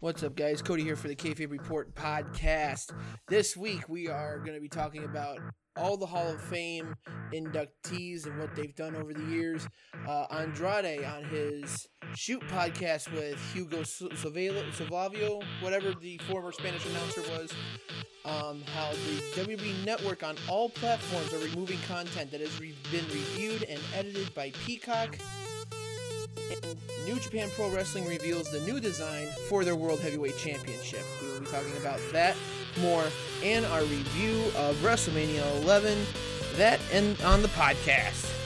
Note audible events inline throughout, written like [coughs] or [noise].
What's up, guys? Cody here for the Kayfabe Report podcast. This week we are going to be talking about all the Hall of Fame inductees and what they've done over the years. Uh, Andrade on his Shoot podcast with Hugo Savavio, whatever the former Spanish announcer was, um, how the WWE Network on all platforms are removing content that has re- been reviewed and edited by Peacock New Japan Pro Wrestling reveals the new design for their World Heavyweight Championship. We will be talking about that more and our review of WrestleMania 11. That and on the podcast.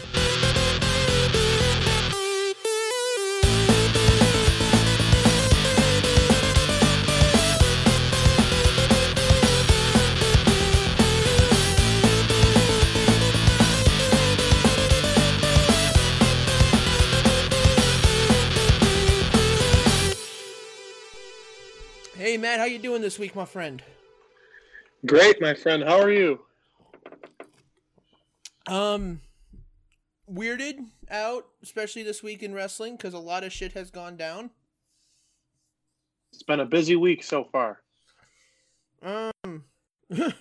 Matt, how you doing this week, my friend? Great, my friend. How are you? Um, weirded out, especially this week in wrestling, because a lot of shit has gone down. It's been a busy week so far. Um, [laughs]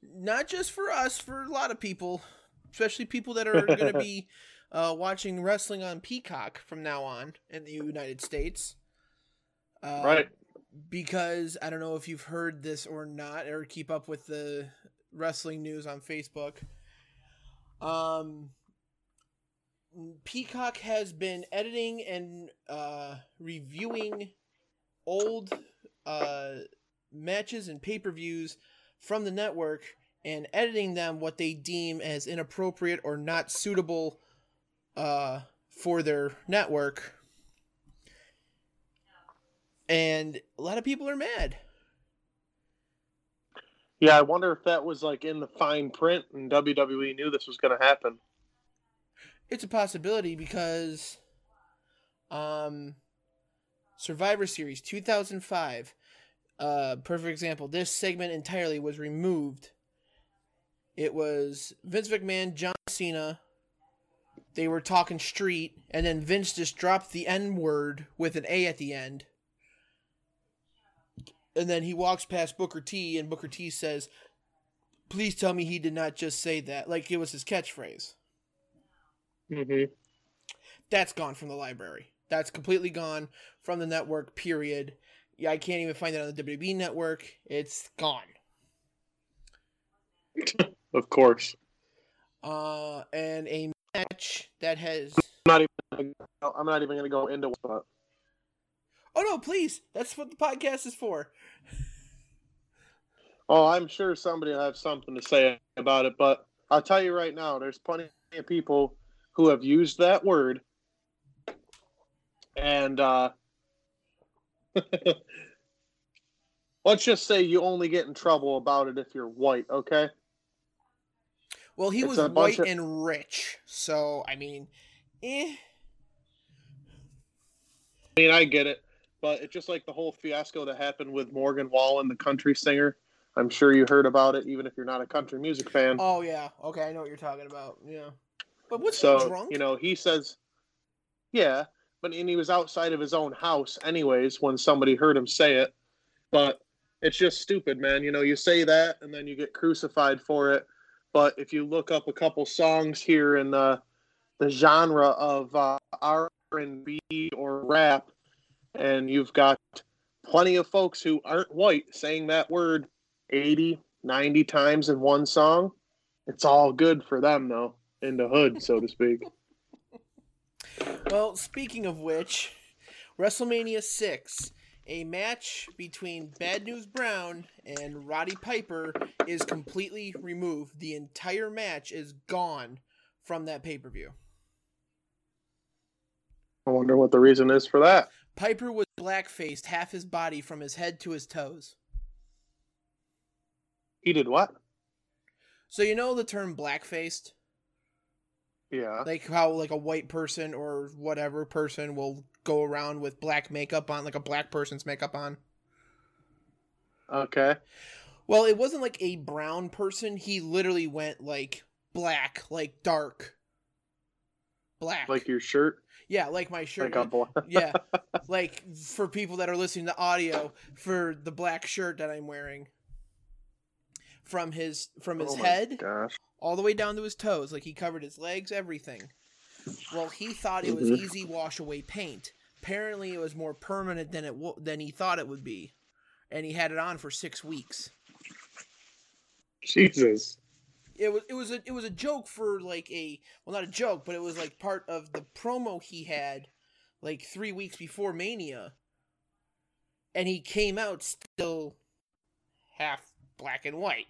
not just for us, for a lot of people, especially people that are going [laughs] to be uh, watching wrestling on Peacock from now on in the United States. Uh, right because I don't know if you've heard this or not, or keep up with the wrestling news on Facebook. Um, Peacock has been editing and uh, reviewing old uh, matches and pay per views from the network and editing them what they deem as inappropriate or not suitable uh, for their network and a lot of people are mad. Yeah, I wonder if that was like in the fine print and WWE knew this was going to happen. It's a possibility because um Survivor Series 2005 uh perfect example. This segment entirely was removed. It was Vince McMahon, John Cena, they were talking street and then Vince just dropped the N word with an A at the end and then he walks past Booker T, and Booker T says, "Please tell me he did not just say that." Like it was his catchphrase. Mm-hmm. That's gone from the library. That's completely gone from the network. Period. Yeah, I can't even find it on the WWE network. It's gone. [laughs] of course. Uh, and a match that has. I'm not even. I'm not even going to go into what. Oh no, please. That's what the podcast is for. Oh, I'm sure somebody will have something to say about it, but I'll tell you right now, there's plenty of people who have used that word, and uh, [laughs] let's just say you only get in trouble about it if you're white, okay? Well, he it's was white of... and rich, so I mean, eh. I mean, I get it but it's just like the whole fiasco that happened with Morgan Wallen, the country singer. I'm sure you heard about it, even if you're not a country music fan. Oh yeah, okay, I know what you're talking about. Yeah, but what's so, he drunk? You know, he says, yeah, but and he was outside of his own house, anyways, when somebody heard him say it. But it's just stupid, man. You know, you say that and then you get crucified for it. But if you look up a couple songs here in the the genre of uh, R and B or rap, and you've got plenty of folks who aren't white saying that word 80 90 times in one song. It's all good for them though in the hood so to speak. [laughs] Well speaking of which wrestlemania 6 a match between bad news brown and roddy piper is completely removed. The entire match is gone from that pay-per-view. I wonder what the reason is for that Piper was black-faced half his body from his head to his toes. He did what? So you know the term black-faced? Yeah. Like how like a white person or whatever person will go around with black makeup on, like a black person's makeup on. Okay. Well, it wasn't like a brown person. He literally went like black, like dark black. Like your shirt? Yeah, like my shirt. Like yeah, [laughs] like for people that are listening to audio, for the black shirt that I'm wearing, from his from his Oh head Gosh. all the way down to his toes, like he covered his legs, everything. Well, he thought it was Mhm. easy wash away paint. Apparently, it was more permanent than it w- than he thought it would be, and he had it on for six weeks. Jesus. It was it was a it was a joke for like a well not a joke but it was like part of the promo he had like three weeks before mania. And he came out still half black and white.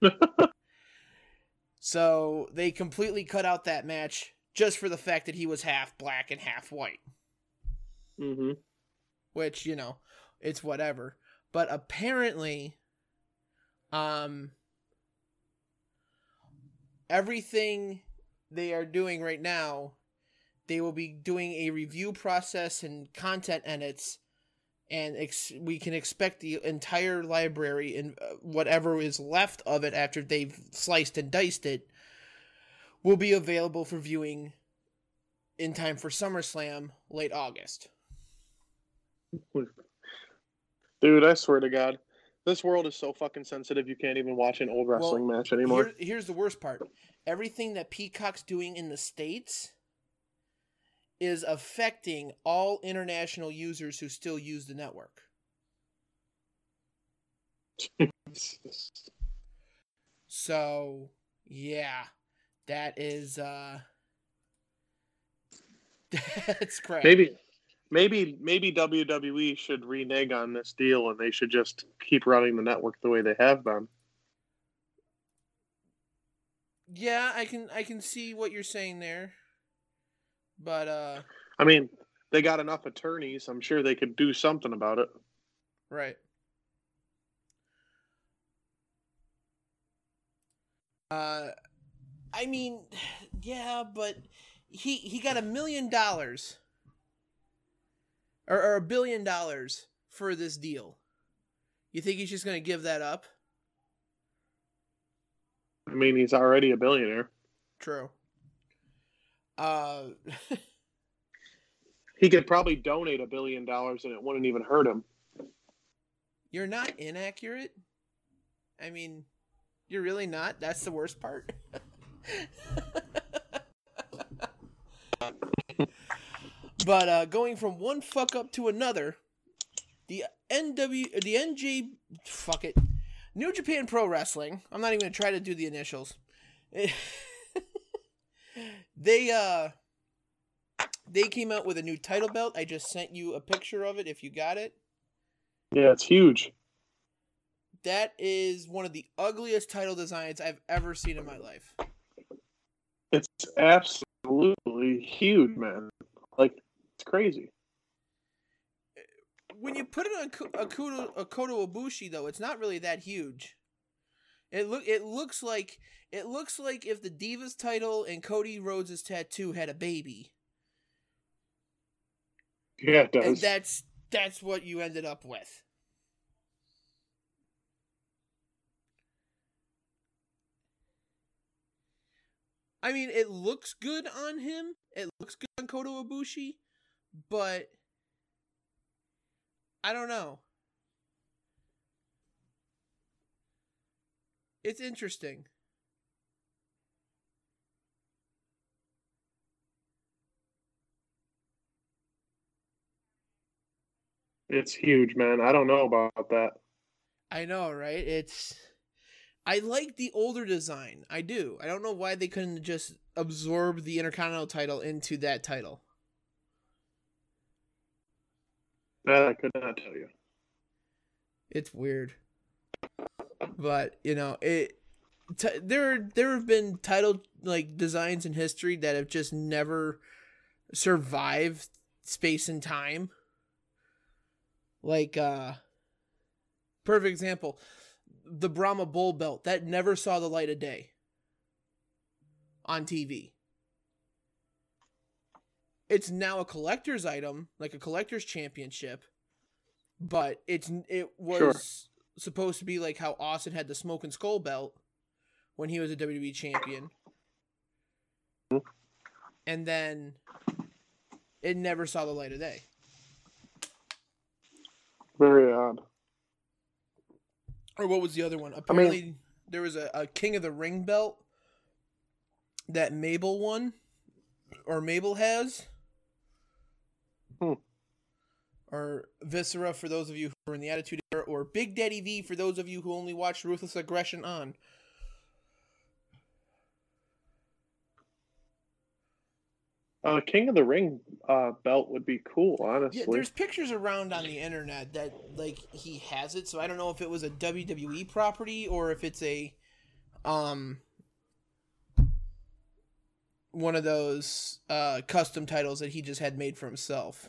[laughs] So they completely cut out that match just for the fact that he was half black and half white. Hmm which you know it's whatever. But apparently um everything they are doing right now they will be doing a review process and content edits and ex- we can expect the entire library and uh, whatever is left of it after they've sliced and diced it will be available for viewing in time for SummerSlam late August. Dude, I swear to God, this world is so fucking sensitive. You can't even watch an old wrestling match anymore. Here- here's the worst part. Everything that Peacock's doing in the States is affecting all international users who still use the network. So, yeah, that is, uh, [laughs] that's crap. maybe, maybe, maybe WWE should renege on this deal, and they should just keep running the network the way they have been. Yeah, I can, I can see what you're saying there. But, uh, I mean, they got enough attorneys. I'm sure they could do something about it. Right. Uh, I mean, [sighs] yeah, but he he got a million dollars or, or a billion dollars for this deal. You think he's just gonna give that up? I mean, he's already a billionaire. True. Uh, [laughs] He could probably donate a billion dollars, and it wouldn't even hurt him. you're not inaccurate. I mean, you're really not. That's the worst part. [laughs] but uh, going from one fuck up to another, the NW, the NJ, fuck it, New Japan Pro Wrestling. I'm not even gonna try to do the initials. [laughs] they uh, they came out with a new title belt. I just sent you a picture of it. If you got it. Yeah, it's huge. That is one of the ugliest title designs I've ever seen in my life. It's absolutely huge, man. Like, crazy. When you put it on Ku- Akuto, Akoto Ibushi, though, it's not really that huge. It look it looks like it looks like if the Divas title and Cody Rhodes' tattoo had a baby, Yeah, it and that's that's what you ended up with. I mean, it looks good on him. It looks good on Kota Ibushi, but I don't know. It's interesting. It's huge, man. I don't know about that. I know, right? It's I like the older design. I do. I don't know why they couldn't just absorb the Intercontinental title into that title. That I could not tell you. It's weird. But, you know, it t- there there have been title like designs in history that have just never survived space and time. Like uh perfect example, the Brahma Bull belt that never saw the light of day on TV. It's now a collector's item, like a collector's championship, but it's it was Sure. supposed to be like how Austin had the Smoking Skull belt when he was a WWE champion. and then it never saw the light of day. Very odd. Or what was the other one? Apparently, there was a, a King of the Ring belt that Mabel won, or Mabel has. Hmm. Or Viscera for those of you who are in the Attitude Era, or Big Daddy V for those of you who only watch Ruthless Aggression on. Uh, King of the Ring uh, belt would be cool, honestly. Yeah, there's pictures around on the internet that like he has it, so I don't know if it was a WWE property or if it's a um one of those uh custom titles that he just had made for himself.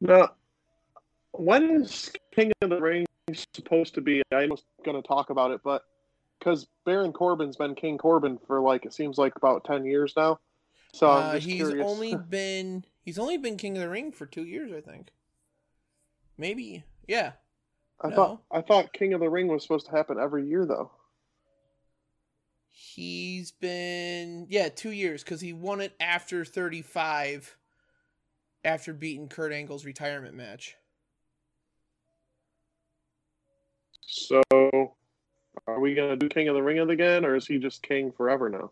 Now, when is King of the Ring supposed to be? I was going to talk about it, but because Baron Corbin's been King Corbin for like it seems like about ten years now. So I'm Uh, just he's curious. only [laughs] been he's only been King of the Ring for 2 years, I think. Maybe. Yeah. I no. thought I thought King of the Ring was supposed to happen every year though. He's been yeah, 2 years cuz he won it after 35 after beating Kurt Angle's retirement match. So are we gonna do King of the Ring again, or is he just king forever now?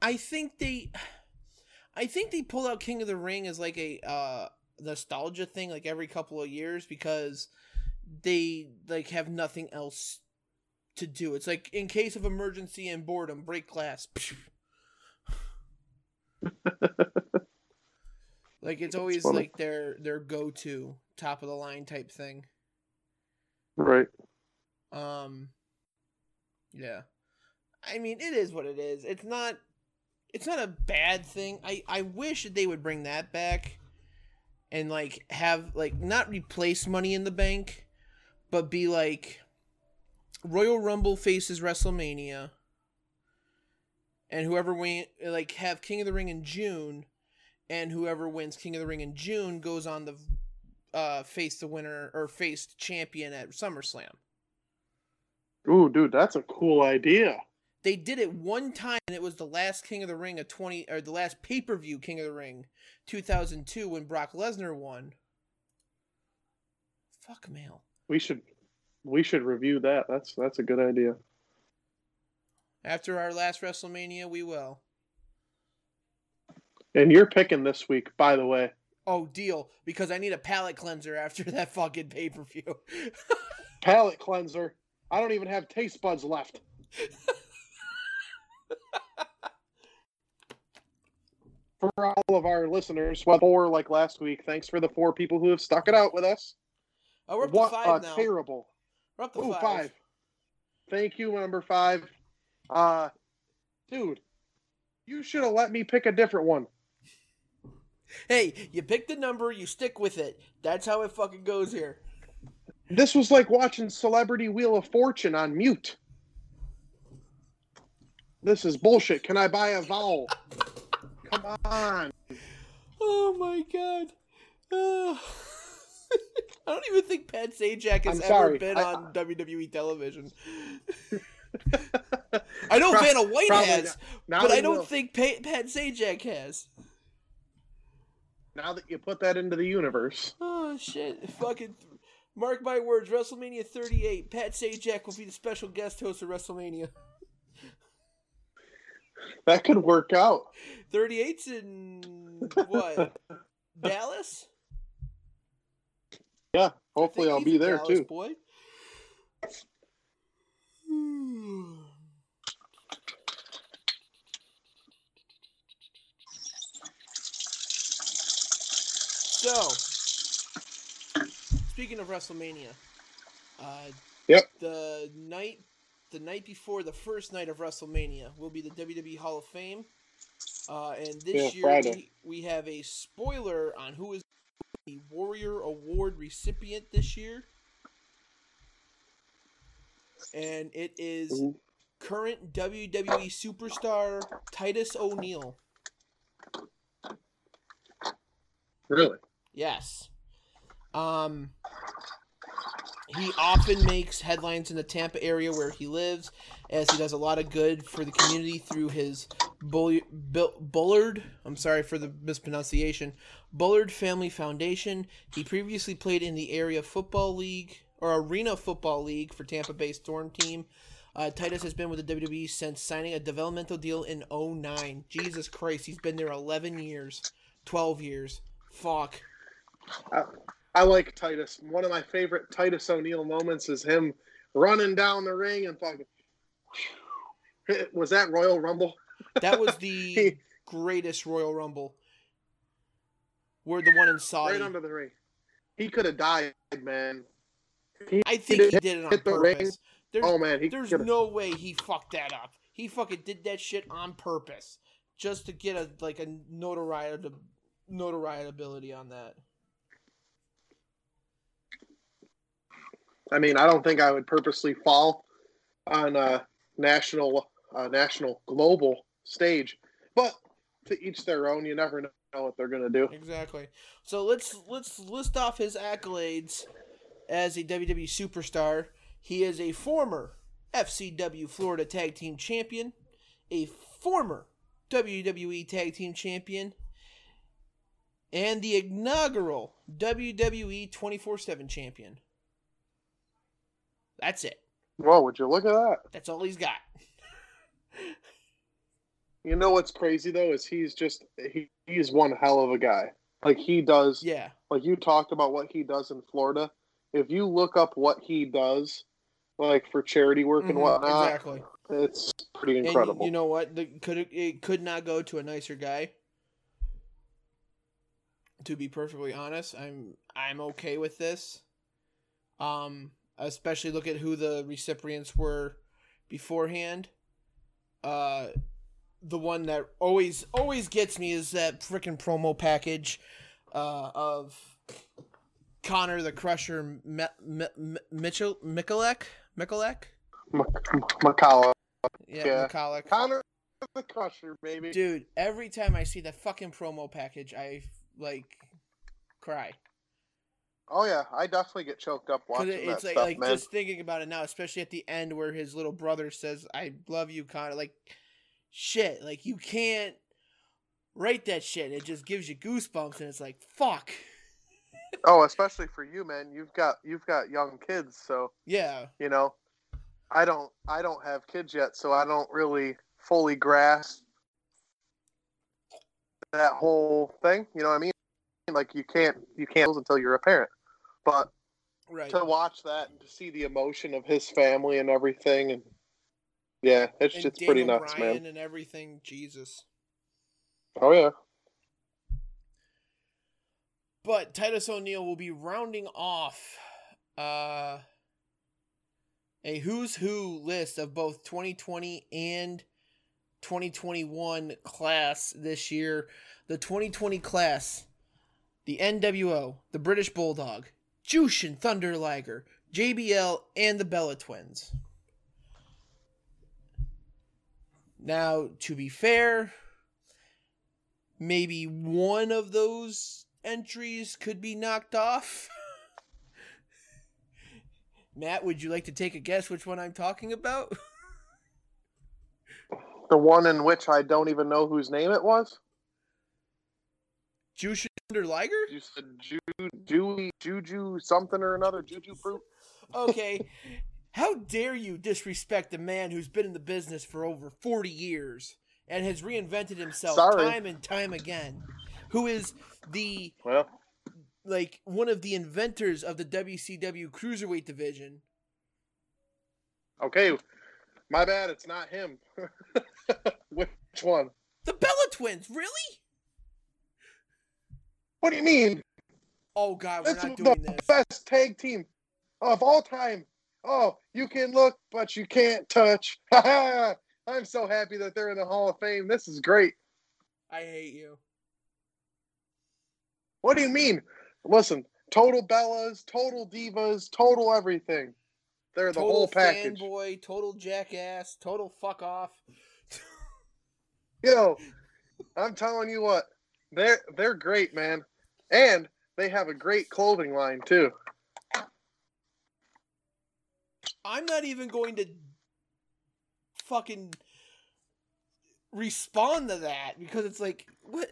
I think they I think they pull out King of the Ring as like a uh nostalgia thing like every couple of years because they like have nothing else to do. It's like in case of emergency and boredom, break glass. [laughs] like it's always like their their go-to top of the line type thing. Right. Um yeah. I mean, it is what it is. It's not it's not a bad thing. I I wish that they would bring that back and like have like not replace money in the bank, but be like Royal Rumble faces WrestleMania and whoever win like have King of the Ring in June and whoever wins King of the Ring in June goes on the uh face the winner or face the champion at SummerSlam. Ooh, dude, that's a cool idea. They did it one time, and it was the last King of the Ring of twenty, or the last pay per view King of the Ring, two thousand two, when Brock Lesnar won. Fuck mail. We should we should review that. That's that's a good idea. After our last WrestleMania, we will. And you're picking this week, by the way. Oh, deal, because I need a palate cleanser after [laughs] that fucking pay per view. [laughs] Palate cleanser. I don't even have taste buds left. [laughs] For all of our listeners, well, four like last week, thanks for the four people who have stuck it out with us. oh, we're up what to five a now. terrible. We're up to Ooh, five. five. Thank you, number five. Uh, dude, you should have let me pick a different one. Hey, you pick the number, you stick with it. That's how it fucking goes here. This was like watching Celebrity Wheel of Fortune on mute. This is bullshit. Can I buy a vowel? [laughs] Come on. Oh my god. Uh, [laughs] I don't even think Pat Sajak has ever been I- on WWE television. [laughs] I know Pro- Vanna White has, but I don't will. think Pa- Pat Sajak has. Now that you put that into the universe, Oh shit! Fucking mark my words. WrestleMania 38. Pat Sajak will be the special guest host of WrestleMania. that could work out. 38's in what? [laughs] Dallas? Yeah, hopefully I'll be there Dallas too. Boy. So, speaking of WrestleMania, uh, Yep. the night the night before the first night of WrestleMania will be the WWE Hall of Fame, uh, and this Yeah, year we, we have a spoiler on who is the Warrior Award recipient this year, and it is current WWE superstar Titus O'Neil. Really? Yes. Um he often makes headlines in the Tampa area where he lives, as he does a lot of good for the community through his Bull, Bullard. I'm sorry for the mispronunciation. Bullard Family Foundation. He previously played in the area football league or arena football league for Tampa Bay Storm team. Uh, Titus has been with the WWE since signing a developmental deal in 09. Jesus Christ, he's been there 11 years, 12 years. Fuck. I, I like Titus. One of my favorite Titus O'Neil moments is him running down the ring and fucking. Was that Royal Rumble? That was the [laughs] greatest Royal Rumble. We're the one in Saudi. Right under the ring. He could have died, man. He I think he did it on purpose. There's, oh man, there's could've. no way he fucked that up. He fucking did that shit on purpose, just to get a like a notoriety notoriety on that. I mean, I don't think I would purposely fall on a national, uh, national, global stage, but to each their own. You never know what they're gonna do. Exactly. So let's let's list off his accolades as a WWE superstar. He is a former FCW Florida Tag Team Champion, a former WWE Tag Team Champion, and the inaugural WWE 24 7 Champion. That's it. Whoa, would you look at that? That's all he's got. [laughs] you know what's crazy though is he's just he, he's one hell of a guy. Like he does. Yeah. Like you talked about what he does in Florida. If you look up what he does, like for charity work and mm-hmm, whatnot, exactly, it's pretty incredible. And you know what? The, could it, it could not go to a nicer guy. To be perfectly honest, I'm I'm okay with this. Um, especially look at who the recipients were beforehand. Uh, the one that always always gets me is that freaking promo package uh, of Connor the Crusher Me- Me- Me- Mitchell Michalek Michalek McCullough. Yeah, yeah. McCullough. Connor the Crusher, baby. Dude, every time I see that fucking promo package, I like cry. Oh yeah, I definitely get choked up watching it, it's that like, stuff, like man. just thinking about it now, especially at the end where his little brother says, "I love you," Connor. Like, shit, like you can't write that shit. It just gives you goosebumps, and it's like, fuck. [laughs] oh, especially for you, man. You've got you've got young kids, so yeah, you know, I don't I don't have kids yet, so I don't really fully grasp that whole thing. You know what I mean? Like you can't you can't until you're a parent. But right. to watch that and to see the emotion of his family and everything, and yeah, it's and just Daniel pretty nuts, Bryan man. And everything, Jesus. Oh yeah. But Titus O'Neil will be rounding off uh, a who's who list of both 2020 and 2021 class this year. The 2020 class, the NWO, the British Bulldog, Jushin Thunder Liger, JBL, and the Bella Twins. Now, to be fair, maybe one of those entries could be knocked off. [laughs] Matt, would you like to take a guess which one I'm talking about? [laughs] The one in which I don't even know whose name it was? Jushin Thunder Liger? You said Ju, Ju, Juju something or another, Juju fruit. okay. How dare you disrespect a man who's been in the business for over 40 years and has reinvented himself Sorry. time and time again? Who is the well, like one of the inventors of the WCW Cruiserweight division? Okay, my bad. It's not him. [laughs] Which one? The Bella Twins, really? What do you mean? Oh God, we're That's not doing the this. best tag team of all time. Oh, you can look, but you can't touch. [laughs] I'm so happy that they're in the Hall of Fame. This is great. I hate you. What do you mean? Listen, total Bellas, total divas, total everything. They're the total whole package. Fanboy, total jackass, total fuck off. [laughs] Yo, I'm telling you what, they're they're great, man, and they have a great clothing line too. I'm not even going to fucking respond to that because it's like what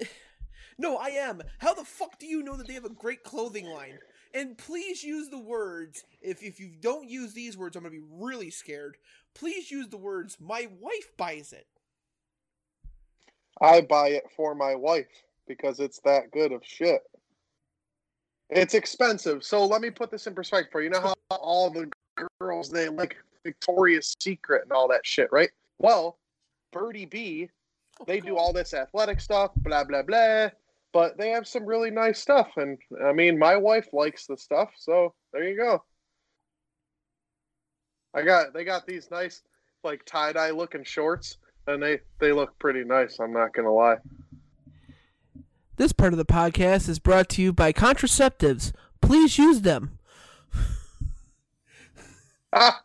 no i am how the fuck do you know that they have a great clothing line and please use the words if, if you don't use these words i'm gonna be really scared please use the words my wife buys it I buy it for my wife because it's that good of shit. It's expensive. So let me put this in perspective for you. You know how all the girls they like Victoria's Secret and all that shit, right? Well, Birdiebee, they do all this athletic stuff, blah blah blah. But they have some really nice stuff, and I mean, my wife likes the stuff, so there you go. I got they got these nice like tie dye looking shorts, and they they look pretty nice. I'm not gonna lie. This part of the podcast is brought to you by contraceptives. Please use them. That's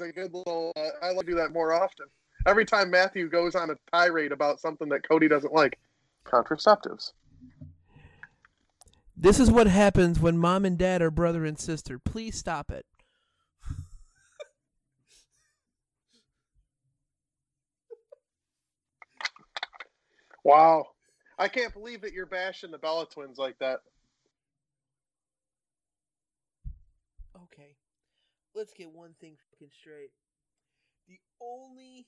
a good little. Uh, I like to do that more often. Every time Matthew goes on a tirade about something that Cody doesn't like, contraceptives. This is what happens when mom and dad are brother and sister. Please stop it. Wow, I can't believe that you're bashing the Bella twins like that. Okay, let's get one thing fucking straight. The only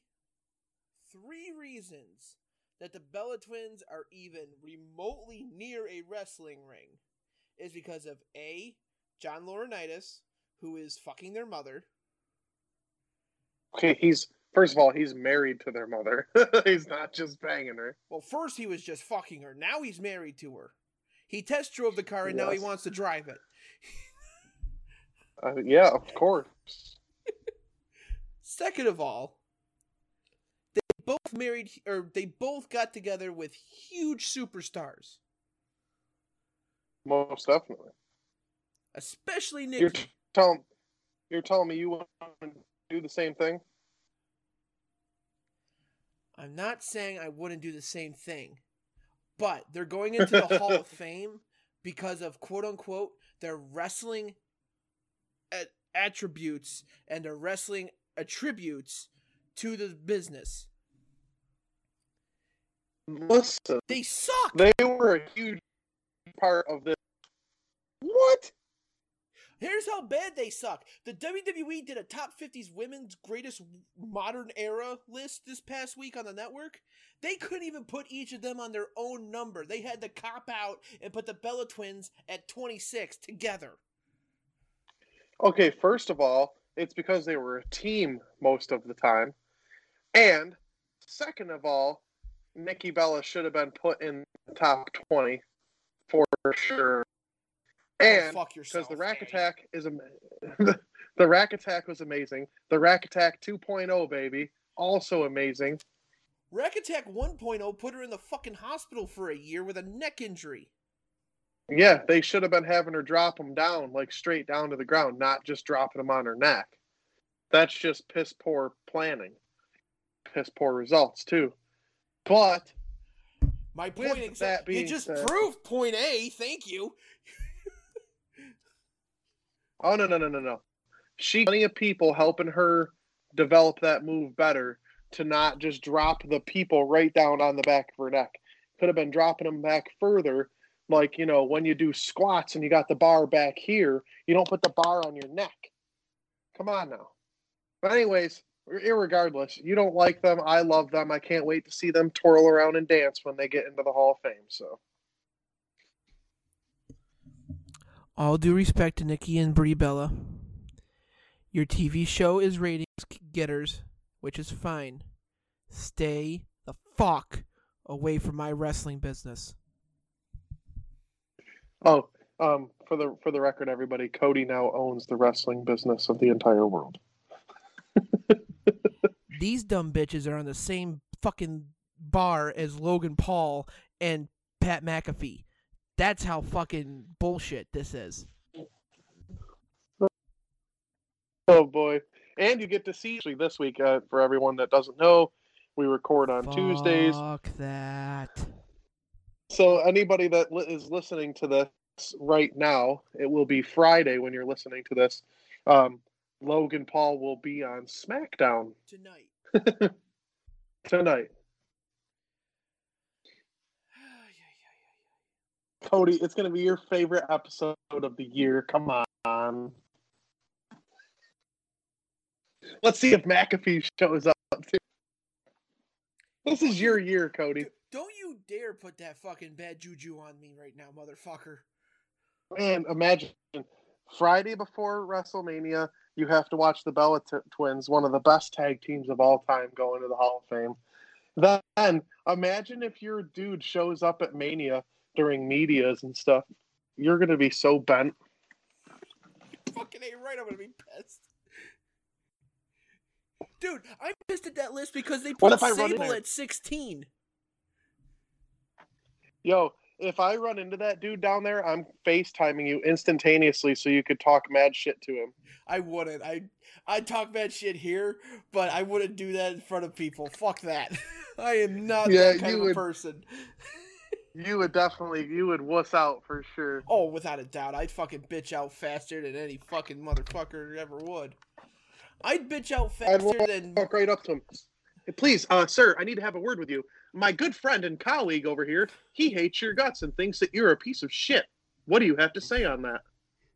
three reasons that the Bella twins are even remotely near a wrestling ring is because of A. John Laurinaitis, who is fucking their mother. Okay, he's first of all he's married to their mother. [laughs] he's not just banging her. Well, first he was just fucking her. Now he's married to her. He test drove the car and now he wants to drive it. Uh, yeah, of course. [laughs] Second of all, they both married or they both got together with huge superstars, Most definitely. especially Nick. You're t- telling you're telling me you want to do the same thing? I'm not saying I wouldn't do the same thing, but they're going into the Hall of [laughs] Fame because of quote unquote their wrestling attributes and their wrestling attributes to the business. Listen, They suck. they were a huge part of this. What? Here's how bad they suck. The WWE did a top 50s women's greatest modern era list this past week on the network. They couldn't even put each of them on their own number. They had to cop out and put the Bella twins at 26 together. Okay, first of all, it's because they were a team most of the time. And second of all, Nikki Bella should have been put in the top 20 for sure. Oh, and Go because the Rack? Attack is am- [laughs] the Rack Attack was amazing. The Rack Attack 2.0 baby also amazing. Rack Attack 1.0 put her in the fucking hospital for a year with a neck injury. Yeah, they should have been having her drop them down like straight down to the ground, not just dropping them on her neck. That's just piss poor planning. Piss poor results too. But My With point exactly. that You just said- proved point A. Thank you. [laughs] oh no no no no no. She plenty of people helping her develop that move better to not just drop the people right down on the back of her neck. Could have been dropping them back further, like you know when you do squats and you got the bar back here, you don't put the bar on your neck. Come on now. But anyways, irregardless, you don't like them. I love them. I can't wait to see them twirl around and dance when they get into the Hall of Fame. So All due respect to Nikki and Brie Bella. Your TV show is ratings getters, which is fine. Stay the fuck away from my wrestling business. Oh, um, for the for the record, everybody, Cody now owns the wrestling business of the entire world. [laughs] These dumb bitches are on the same fucking bar as Logan Paul and Pat McAfee. That's how fucking bullshit this is. Oh boy! And you get to see this week. Uh, for everyone that doesn't know, we record on Tuesdays. Fuck that. So anybody that li- is listening to this right now, it will be Friday when you're listening to this. Um, Logan Paul will be on SmackDown Tonight. [laughs] tonight. Cody, it's going to be your favorite episode of the year. Come on. Let's see if McAfee shows up too. This is your year, Cody. You dare put that fucking bad juju on me right now, motherfucker. And imagine Friday before WrestleMania, you have to watch the Bella t- Twins, one of the best tag teams of all time, go into the Hall of Fame. Then imagine if your dude shows up at Mania during medias and stuff. You're gonna be so bent. Fucking ain't right. I'm gonna be pissed. Dude, I'm pissed at that list because they put Sable at 16. Yo, if I run into that dude down there, I'm FaceTiming you instantaneously so you could talk mad shit to him. I wouldn't. I I talk mad shit here, but I wouldn't do that in front of people. Fuck that. [laughs] I am not Yeah, that kind you of a would- person. You would definitely, you would wuss out for sure. Oh, without a doubt, I'd fucking bitch out faster than any fucking motherfucker ever would. I'd bitch out I'd faster than Walk right up to him. Hey, Please, uh, sir, I need to have a word with you. My good friend and colleague over here, he hates your guts and thinks that you're a piece of shit. What do you have to say on that?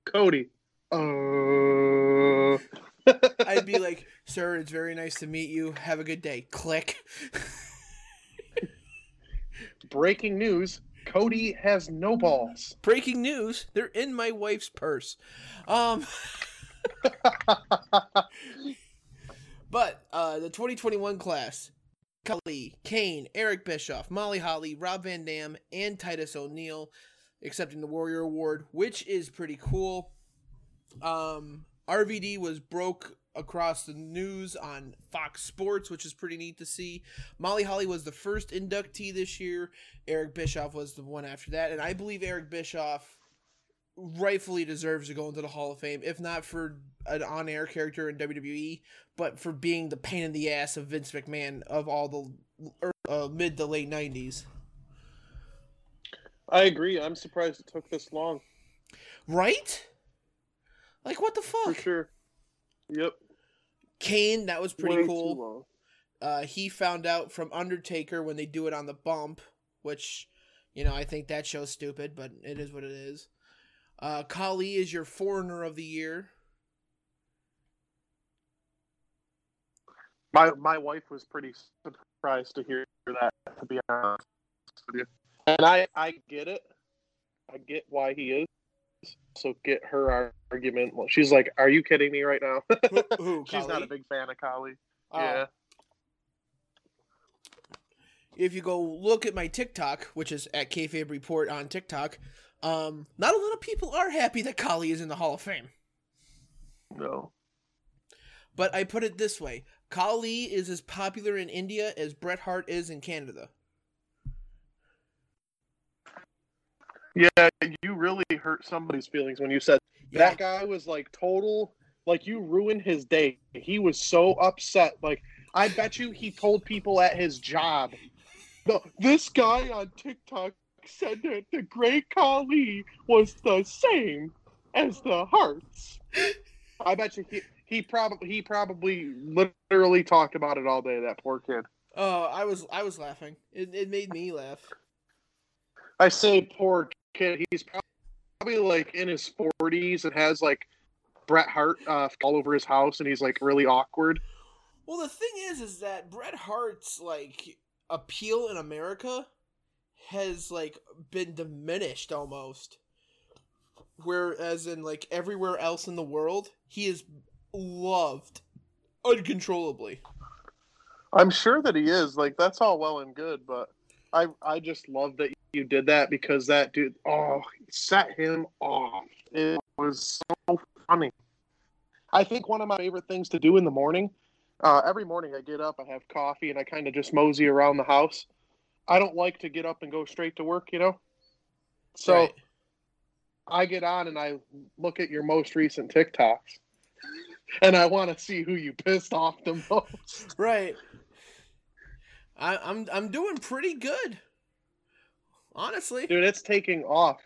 Cody. Uh. [laughs] I'd be like, "Sir, it's very nice to meet you. Have a good day." Click. [laughs] Breaking news Cody has no balls. Breaking news: They're in my wife's purse. Um, [laughs] but uh, the 2021 class: Khali, Kane, Eric Bischoff, Molly Holly, Rob Van Dam, and Titus O'Neil, accepting the Warrior Award, which is pretty cool. Um, RVD was broke across the news on Fox Sports, which is pretty neat to see. Molly Holly was the first inductee this year. Eric Bischoff was the one after that, and I believe Eric Bischoff rightfully deserves to go into the Hall of Fame, if not for an on-air character in WWE, but for being the pain in the ass of Vince McMahon of all the uh, mid to late '90s. I agree. I'm surprised it took this long. Right? Like what the fuck? For sure. Yep. Kane, that was pretty Way cool. Uh, he found out from Undertaker when they do it on the bump, which, you know, I think that show's stupid, but it is what it is. Uh, Khali is your foreigner of the year. My my wife was pretty surprised to hear that. To be honest with you, and I I get it. I get why he is. So get her argument. Well, she's like, "Are you kidding me right now?" Who? who [laughs] she's not a big fan of Khali. Oh. yeah. If you go look at my TikTok, which is at KFAB report on TikTok, um, not a lot of people are happy that Khali is in the Hall of Fame. No. But I put it this way: Khali is as popular in India as Bret Hart is in Canada. Yeah, you really hurt somebody's feelings when you said Yeah, that guy was like total. Like you ruined his day. He was so upset. Like I bet you he told people at his job, "No, this guy on TikTok said that the Great Khali was the same as the Harts." I bet you he he probably he probably literally talked about it all day. That poor kid. Oh, I was I was laughing. It, it made me laugh. I say poor kid. He's probably like in his forties and has like Bret Hart uh, all over his house, and he's like really awkward. Well, the thing is, is that Bret Hart's like appeal in America has like been diminished almost. Whereas in like everywhere else in the world, he is loved uncontrollably. I'm sure that he is. Like that's all well and good, but I I just love that you did that because that dude oh set him off. It was so funny. I think one of my favorite things to do in the morning. Uh, every morning I get up, I have coffee, and I kind of just mosey around the house. I don't like to get up and go straight to work, you know. So Right. I get on and I look at your most recent TikToks, [laughs] and I want to see who you pissed off the [laughs] most. Right. I, I'm I'm doing pretty good. Honestly. Dude, it's taking off.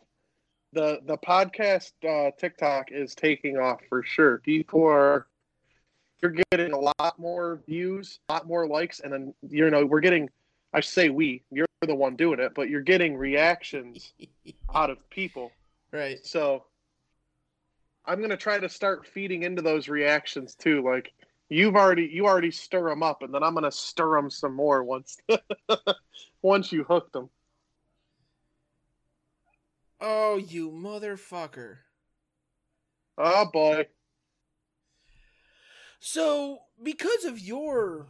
the the podcast uh, TikTok is taking off for sure. People are you're getting a lot more views, a lot more likes, and then you know we're getting. I say we, you're the one doing it, but you're getting reactions [laughs] out of people. right. So I'm gonna try to start feeding into those reactions too. Like you've already you already stir them up, and then I'm gonna stir them some more once [laughs] once you hook them. Oh, you motherfucker. Oh boy. So, because of your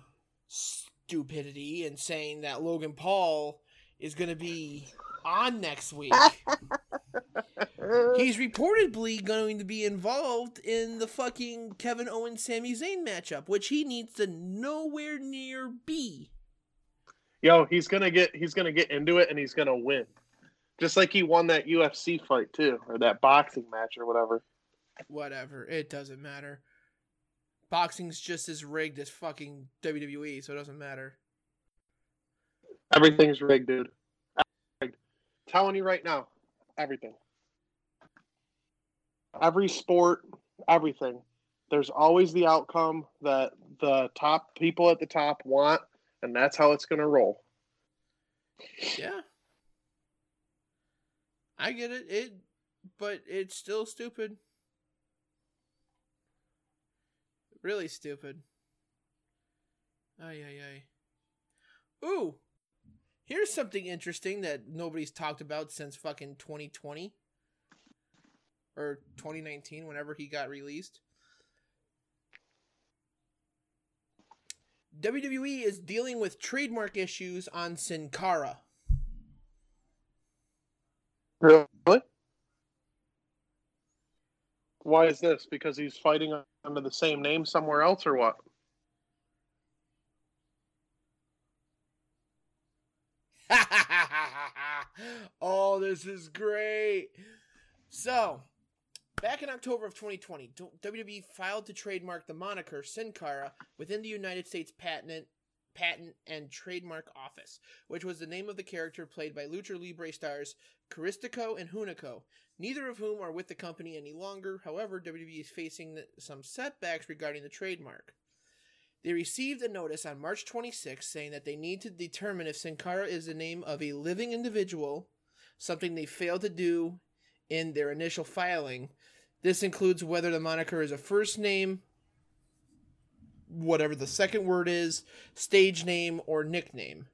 stupidity and saying that Logan Paul is going to be on next week, [laughs] he's reportedly going to be involved in the fucking Kevin Owens Sami Zayn matchup, which he needs to nowhere near be. Yo, he's gonna get he's gonna get into it and he's gonna win. Just like he won that UFC fight too, or that boxing match or whatever. Whatever, it doesn't matter. Boxing's just as rigged as fucking WWE, so it doesn't matter. Everything's rigged, dude. Rigged. Telling you right now, everything. Every sport, everything. There's always the outcome that the top people at the top want, and that's how it's gonna roll. Yeah. I get it. It but it's still stupid. Really stupid. Ay ay ay. Ooh. Here's something interesting that nobody's talked about since fucking 2020 or 2019 whenever he got released. WWE is dealing with trademark issues on Sin Cara. Really? Why is this? Because he's fighting under the same name somewhere else, or what? [laughs] oh, this is great. So, back in October of 2020, WWE filed to trademark the moniker Sin Cara within the United States Patent Patent and Trademark Office, which was the name of the character played by Lucha Libre stars Caristico and Hunico, neither of whom are with the company any longer. However, WWE is facing some setbacks regarding the trademark. They received a notice on March 26 saying that they need to determine if Sin Cara is the name of a living individual, something they failed to do in their initial filing. This includes whether the moniker is a first name, whatever the second word is, stage name, or nickname.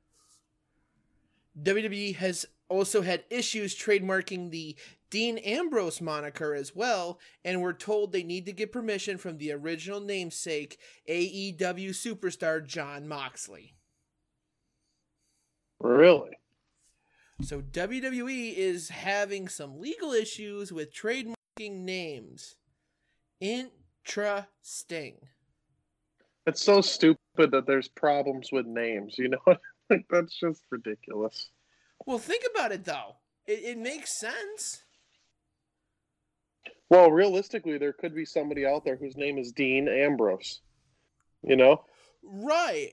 WWE has also had issues trademarking the Dean Ambrose moniker as well, and were told they need to get permission from the original namesake, AEW superstar Jon Moxley. Really? So WWE is having some legal issues with trademarking names. Interesting. It's so stupid that there's problems with names. You know, [laughs] like that's just ridiculous. Well, think about it though. It, it makes sense. Well, realistically, there could be somebody out there whose name is Dean Ambrose. You know, right?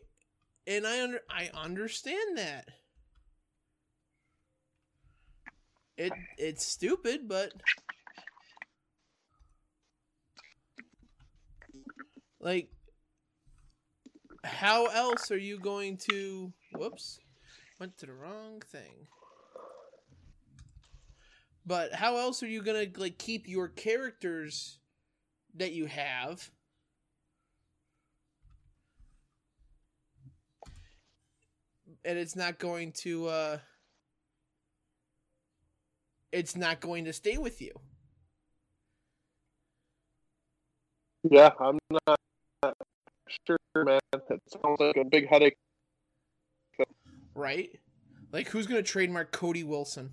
And I under I understand that. It it's stupid, but like how else are you going to whoops went to the wrong thing. But how else are you gonna like keep your characters that you have? And it's not going to uh it's not going to stay with you. Yeah i'm not sure, man. That sounds like a big headache. Right? Like, who's going to trademark Cody Wilson?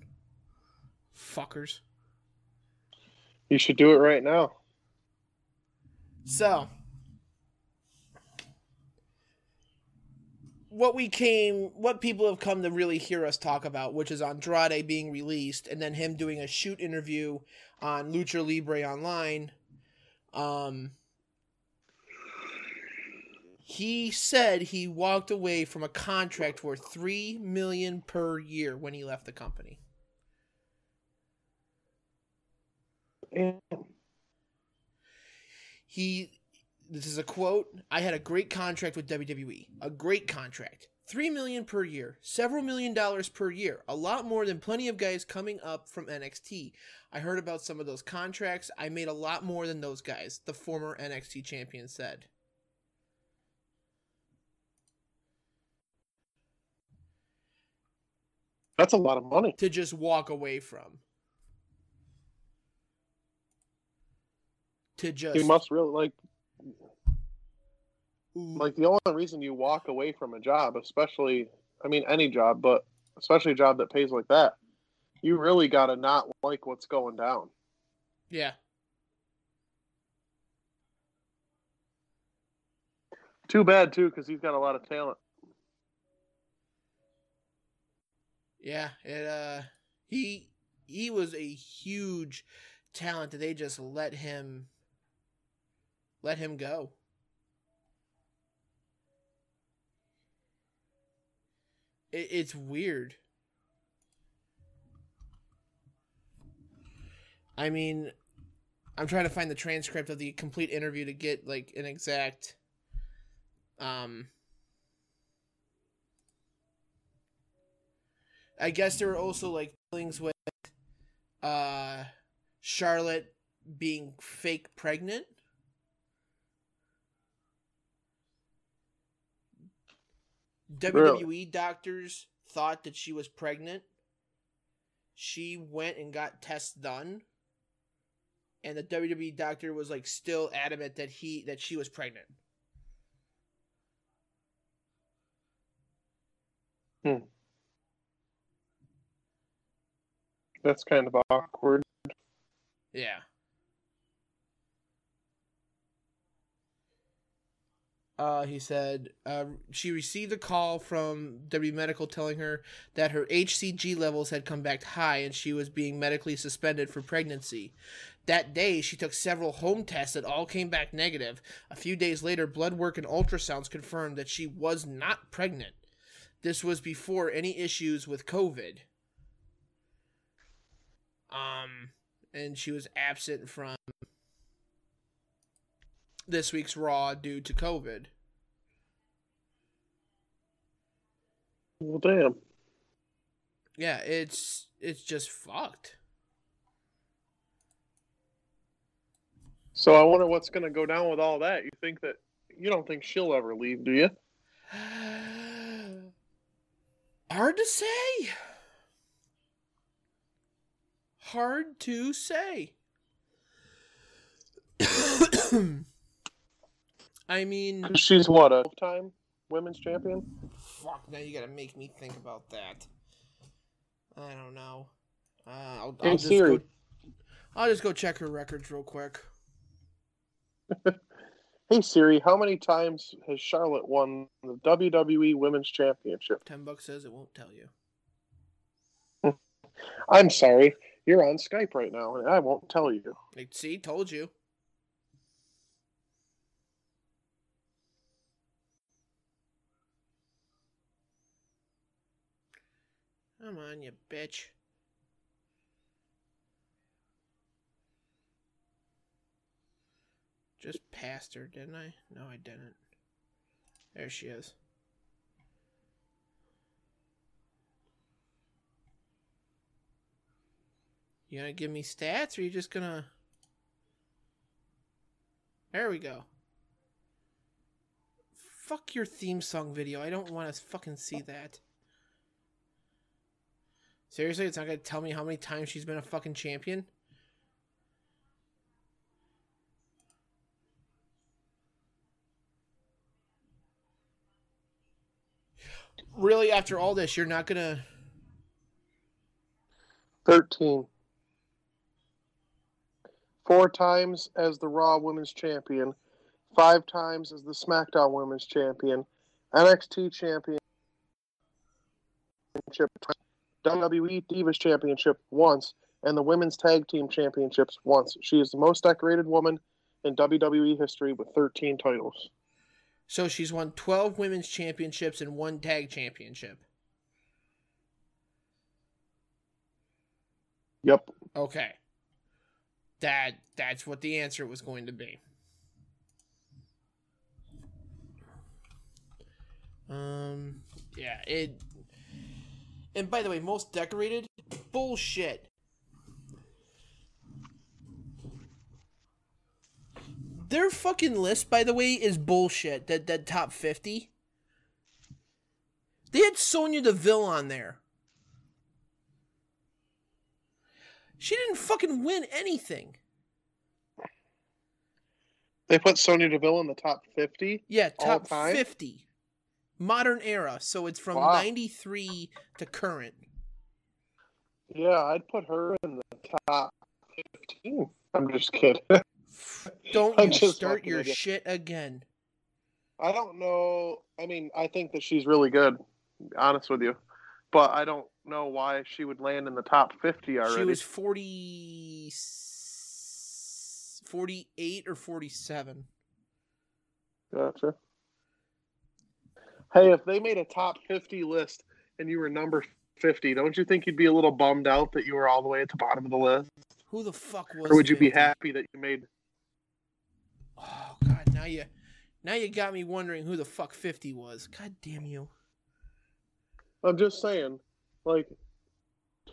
Fuckers. You should do it right now. So, what we came, what people have come to really hear us talk about, which is Andrade being released and then him doing a shoot interview on Lucha Libre Online. Um, he said he walked away from a contract worth three million per year when he left the company. Damn. He this is a quote, I had a great contract with WWE. A great contract. 3 million per year, several million dollars per year, a lot more than plenty of guys coming up from NXT. I heard about some of those contracts. I made a lot more than those guys, the former NXT champion said. That's a lot of money. To just walk away from. To just You must really like like the only reason you walk away from a job, especially I mean any job, but especially a job that pays like that, you really got to not like what's going down. Yeah. Too bad too, because he's got a lot of talent. Yeah, it uh he he was a huge talent that they just let him let him go. It, it's weird. I mean, I'm trying to find the transcript of the complete interview to get like an exact um I guess there were also like feelings with uh Charlotte being fake pregnant. WWE doctors thought that she was pregnant. She went and got tests done. And the WWE doctor was like still adamant that he that she was pregnant. That's kind of awkward. Yeah. Uh, he said uh, she received a call from W Medical telling her that her HCG levels had come back high and she was being medically suspended for pregnancy. That day, she took several home tests that all came back negative. A few days later, blood work and ultrasounds confirmed that she was not pregnant. This was before any issues with COVID. Um, and she was absent from this week's Raw due to COVID. Well, damn. Yeah, it's it's just fucked. So I wonder what's going to go down with all that. You think that you don't think she'll ever leave, do you? [sighs] Hard to say. Hard to say. [coughs] I mean, She's what a time women's champion. fuck. Now you gotta make me think about that. I don't know. Uh, I'll, Hey, I'll just Siri. go. I'll just go check her records real quick. [laughs] Hey Siri, how many times has Charlotte won the WWE Women's Championship? Ten bucks says it won't tell you. [laughs] I'm sorry, you're on Skype right now, and I won't tell you. See, told you. Come on, you bitch. Just passed her, didn't I? No, I didn't. There she is. You gonna give me stats or you just gonna. There we go. Fuck your theme song video. I don't want to fucking see that. Seriously, it's not gonna tell me how many times she's been a fucking champion? Really, after all this, you're not gonna. Thirteen. Four times as the Raw Women's Champion, five times as the SmackDown Women's Champion, NXT Championship, WWE Divas Championship once, and the Women's Tag Team Championships once. She is the most decorated woman in WWE history with 13 titles. So she's won 12 women's championships and one tag championship. Yep. Okay. That that's what the answer was going to be. Um, yeah, it. And by the way, most decorated, bullshit. Their fucking list, by the way, is bullshit. That that top fifty. They had Sonya Deville on there. She didn't fucking win anything. They put Sonya Deville in the top 50? Yeah, top 50. Modern era. So it's from Wow. 93 to current. Yeah, I'd put her in the top 15. I'm just kidding. [laughs] Don't I'm you start your you. shit again. I don't know. I mean, I think that she's really good, honest with you. But I don't know why she would land in the top 50 already. She was 40 48 or 47. Gotcha. Hey, if they made a top 50 list and you were number 50, don't you think you'd be a little bummed out that you were all the way at the bottom of the list? Who the fuck was Or would you be happy that you made. Oh god, now you now you got me wondering who the fuck 50 was. God damn you. I'm just saying, like,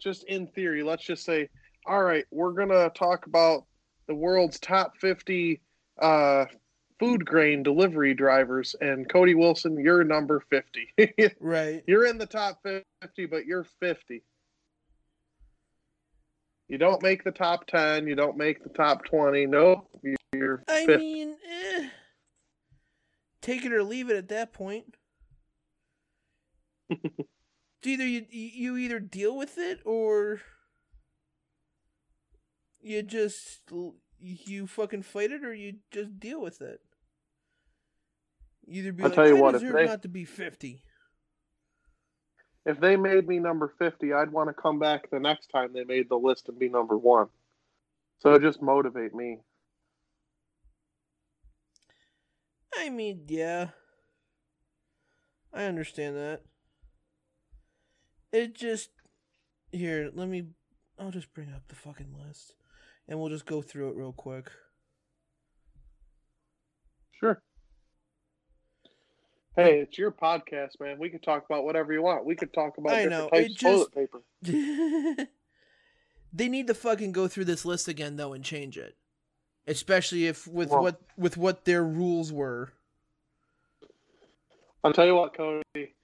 just in theory, let's just say, all right, we're going to talk about the world's top 50 uh, food grain delivery drivers. And Cody Wilson, you're number 50. [laughs] Right. You're in the top 50, but you're 50. You don't make the top 10. You don't make the top 20. Nope. You're I mean, eh. Take it or leave it at that point. [laughs] Either you you either deal with it or you just you fucking fight it or you just deal with it. Either be I'll like, tell you I what, if deserve they- not to be fifty. if they made me number 50, I'd want to come back the next time they made the list and be number one. So just motivate me. I mean, yeah. I understand that. It just here, let me I'll just bring up the fucking list and we'll just go through it real quick. Sure. Hey, it's your podcast, man. We could talk about whatever you want. We could talk about I different know, types it of just- toilet paper. [laughs] [laughs] they need to fucking go through this list again though and change it. Especially if with Well- what with what their rules were. I'll tell you what, Cody.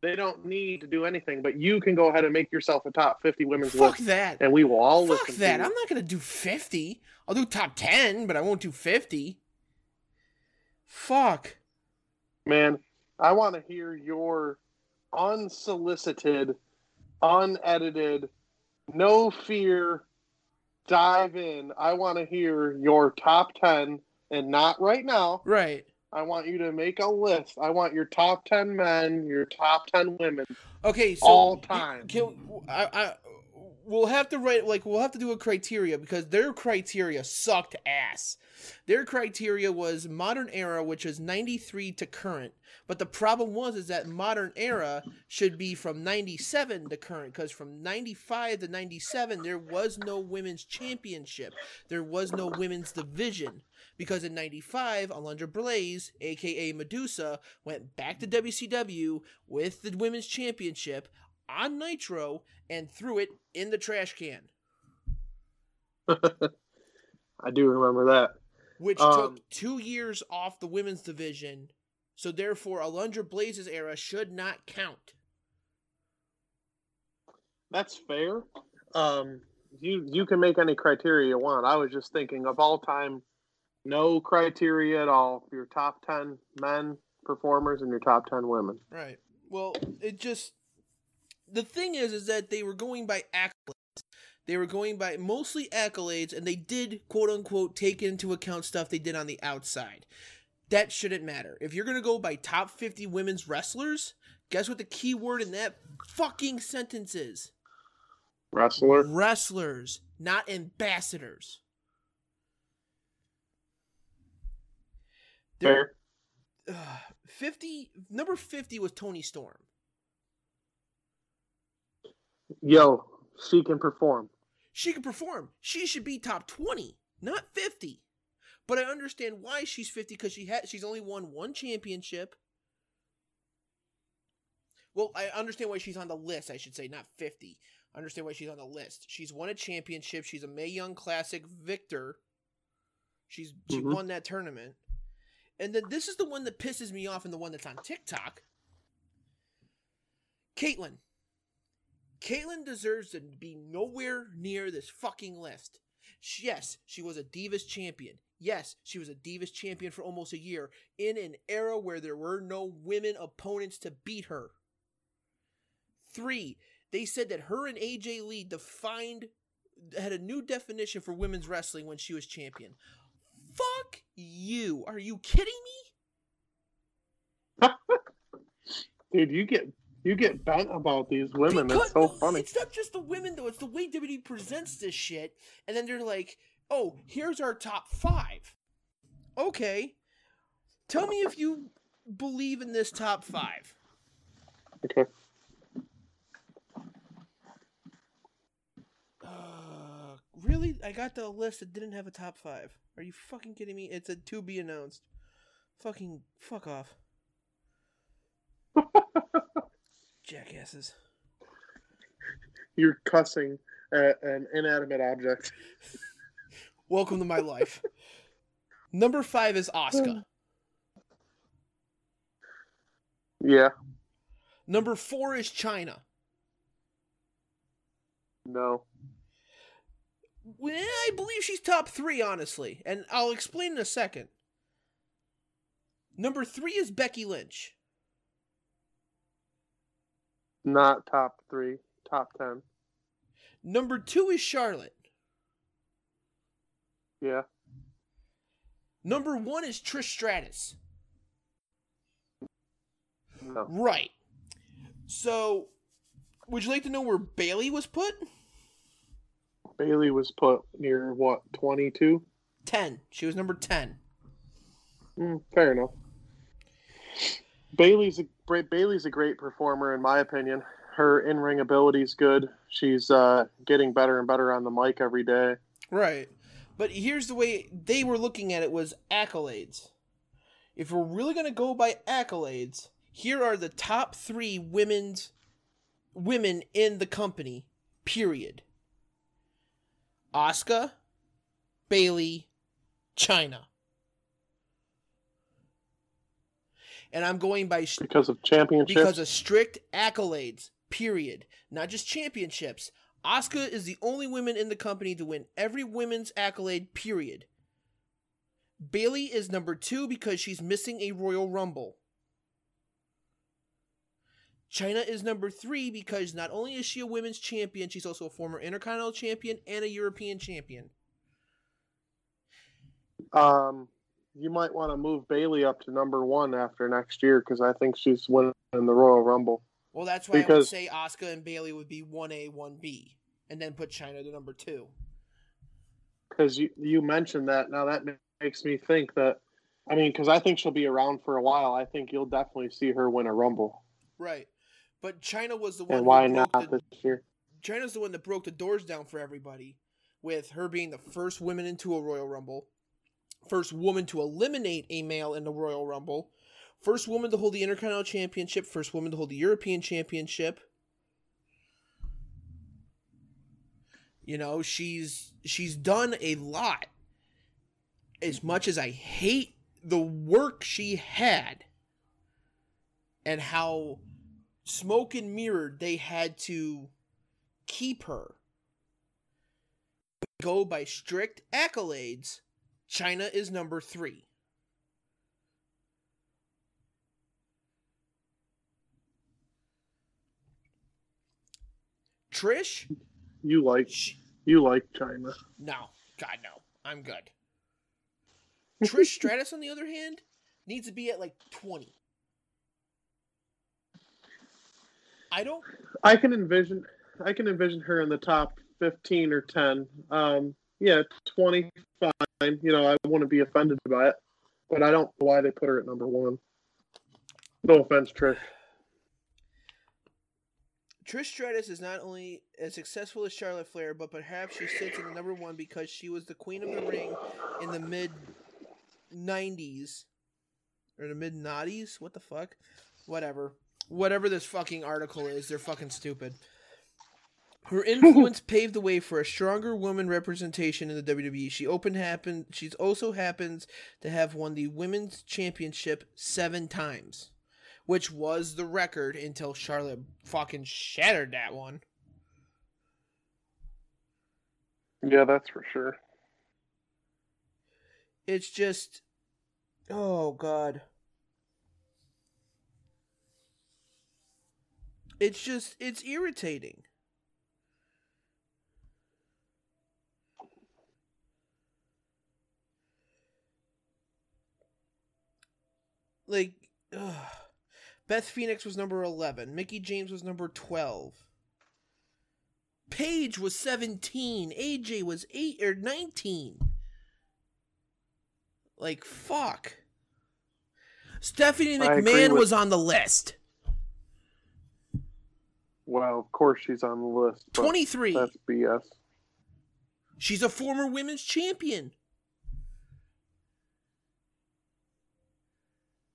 They don't need to do anything, but you can go ahead and make yourself a top 50 women's Fuck list, that. and we will all Fuck listen that. to you. I'm not gonna do fifty. I'll do top ten, but I won't do fifty. Fuck. Man, I want to hear your unsolicited, unedited, no fear dive in. I want to hear your top 10 and not right now. Right. I want you to make a list. I want your top 10 men, your top 10 women. Okay, so All time. Can, I, I, we'll have to write like we'll have to do a criteria because their criteria sucked ass. Their criteria was modern era, which is ninety three to current. But the problem was is that modern era should be from ninety seven to current because from ninety five to ninety seven there was no women's championship. There was no women's division. Because in 95, Alundra Blaze, aka Medusa, went back to WCW with the women's championship on Nitro and threw it in the trash can, [laughs] I do remember that. which Um, took two years off the women's division. So therefore, Alundra Blaze's era should not count. That's fair. Um, you you can make any criteria you want. I was just thinking of all time, no criteria at all. Your top ten men performers and your top ten women. Right. Well, it just the thing is, is that they were going by accolades. They were going by mostly accolades, and they did quote unquote take into account stuff they did on the outside. That shouldn't matter. If you're gonna go by top 50 women's wrestlers, guess what the key word in that fucking sentence is? Wrestler. Wrestlers, not ambassadors. Fair. uh, 50 number 50 was Toni Storm. Yo, she can perform. She can perform. She should be top 20, not 50. But I understand why she's 50 because she had she's only won one championship. Well, I understand why she's on the list, I should say, not 50. I understand why she's on the list. She's won a championship. She's a Mae Young Classic victor. She's she Mhm. won that tournament. And then this is the one that pisses me off and the one that's on TikTok. Kaitlyn. Kaitlyn deserves to be nowhere near this fucking list. Yes, she was a Divas champion. Yes, she was a Divas champion for almost a year in an era where there were no women opponents to beat her. Three, they said that her and AJ Lee defined, had a new definition for women's wrestling when she was champion. Fuck you. Are you kidding me? [laughs] Dude, you get you get bent about these women. Because- it's so funny. It's not just the women though. It's the way WWE presents this shit, and then they're like, "Oh, here's our top five. Okay, tell me if you believe in this top five. Okay. Uh, really? I got the list that didn't have a top five. Are you fucking kidding me? It's a to be announced. Fucking fuck off. [laughs] Jackasses. You're cussing at an inanimate object. [laughs] Welcome to my life. Number five is Asuka. [sighs] Yeah. Number four is Chyna. No. Well, I believe she's top three, honestly, and I'll explain in a second. Number three is Becky Lynch. Not top three. Top ten. Number two is Charlotte. Yeah. Number one is Trish Stratus. No. Right. So, would you like to know where Bayley was put? Bayley was put near what, twenty two? 10. She was number 10. Mm, fair enough. Bayley's a great Bayley's a great performer in my opinion. Her in ring ability's good. She's uh, getting better and better on the mic every day. Right. But here's the way they were looking at it was accolades. If we're really going to go by accolades, here are the top 3 women's women in the company. Period. Asuka, Bayley, Chyna. And I'm going by Because of championships. because of strict accolades. Period. Not just championships. Asuka is the only woman in the company to win every women's accolade. Period. Bayley is number two because she's missing a Royal Rumble. Chyna is number three because not only is she a women's champion, she's also a former Intercontinental champion and a European champion. um, you might want to move Bayley up to number one after next year because I think she's winning the Royal Rumble. Well, that's why I would Because- say Asuka and Bayley would be 1A, 1B, and then put Chyna to number two. Because you you mentioned that now that makes me think that. I mean, because I think she'll be around for a while. I think you'll definitely see her win a Rumble. Right. But Chyna was the one And why not the, this year? Chyna's the one that broke the doors down for everybody, with her being the first woman into a Royal Rumble, first woman to eliminate a male in the Royal Rumble, first woman to hold the Intercontinental Championship, first woman to hold the European Championship. You know, she's she's done a lot. As much as I hate the work she had and how smoke and mirrored they had to keep her. Go by strict accolades, Chyna is number three. Trish, You like she, you like Chyna. no, God no, I'm good. Trish Stratus, on the other hand, needs to be at like twenty. I don't I can envision I can envision her in the top fifteen or ten. Um, yeah, twenty fine. You know, I wouldn't be offended by it, but I don't know why they put her at number one. No offense, Trish. Trish Stratus is not only as successful as Charlotte Flair, but perhaps she sits in the number one because she was the queen of the ring in the mid '90s or the mid '90s. What the fuck? Whatever. Whatever this fucking article is, they're fucking stupid. Her influence [laughs] paved the way for a stronger woman representation in the WWE. She opened happened. She's also happens to have won the women's championship seven times, which was the record until Charlotte fucking shattered that one. Yeah, that's for sure. It's just, oh god. It's just, it's irritating. like ugh. Beth Phoenix was number 11. Mickie James was number 12. Paige was 17. AJ was 8 or 19. Like fuck. Stephanie McMahon with- was on the list. Well, of course she's on the list. 23. That's BS. She's a former women's champion.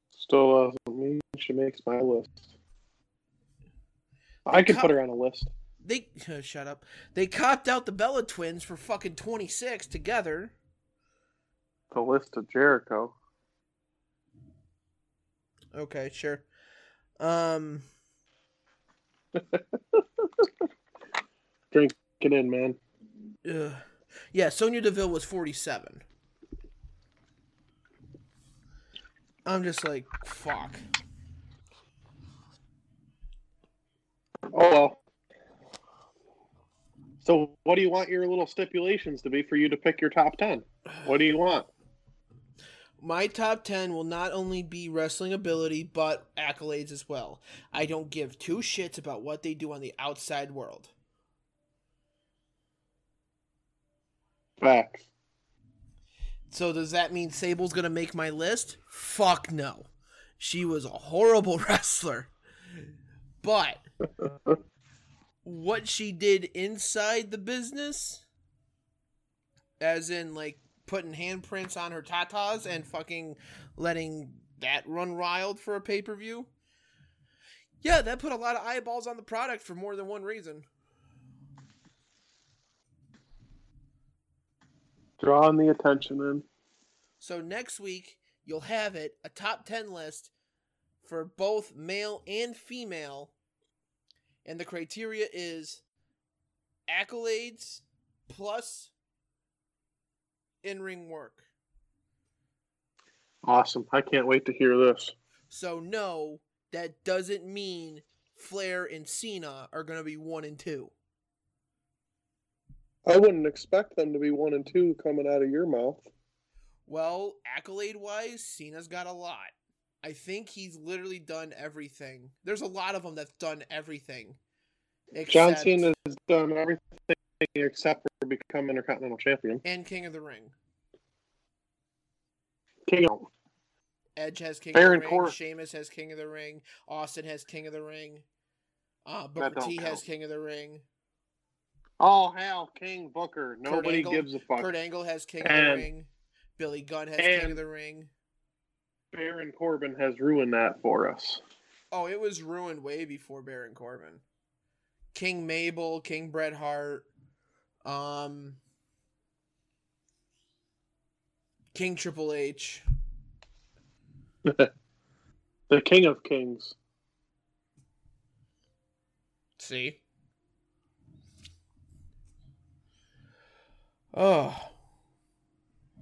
Still doesn't mean she makes my list. I could co- put her on a list. They [laughs] shut up. They copped out the Bella twins for fucking 26 together. The list of Jericho. Okay, sure. Um [laughs] Drink it in, man. Ugh. Yeah, Sonya Deville was 47. I'm just like, fuck. Oh well. So, what do you want your little stipulations to be for you to pick your top ten? What do you want? My top 10 will not only be wrestling ability, but accolades as well. I don't give two shits about what they do on the outside world. Facts. So, does that mean Sable's gonna make my list? Fuck no. She was a horrible [laughs] wrestler. But what she did inside the business, as in like putting handprints on her tatas and fucking letting that run wild for a pay per view. Yeah, that put a lot of eyeballs on the product for more than one reason. Drawing the attention in. So next week you'll have it a top 10 list for both male and female and the criteria is accolades plus in-ring work. Awesome. I can't wait to hear this. So no, that doesn't mean Flair and Cena are going to be 1 and 2. I wouldn't expect them to be one and two coming out of your mouth. Well, accolade wise, Cena's got a lot. I think he's literally done everything. There's a lot of them that's done everything. John except- Cena has done everything except for become Intercontinental Champion. and King of the Ring. King of Edge has King Baron of the Ring. Sheamus has King of the Ring. Austin has King of the Ring. Uh, Booker T has. King of the Ring. Oh hell, King Booker. Nobody Angle- gives a fuck. Kurt Angle has King of the Ring. Billy Gunn has King of the Ring. Baron Corbin has ruined that for us. Oh, it was ruined way before Baron Corbin. King Mabel, King Bret Hart, um, King Triple H. [laughs] the King of Kings. See? Oh.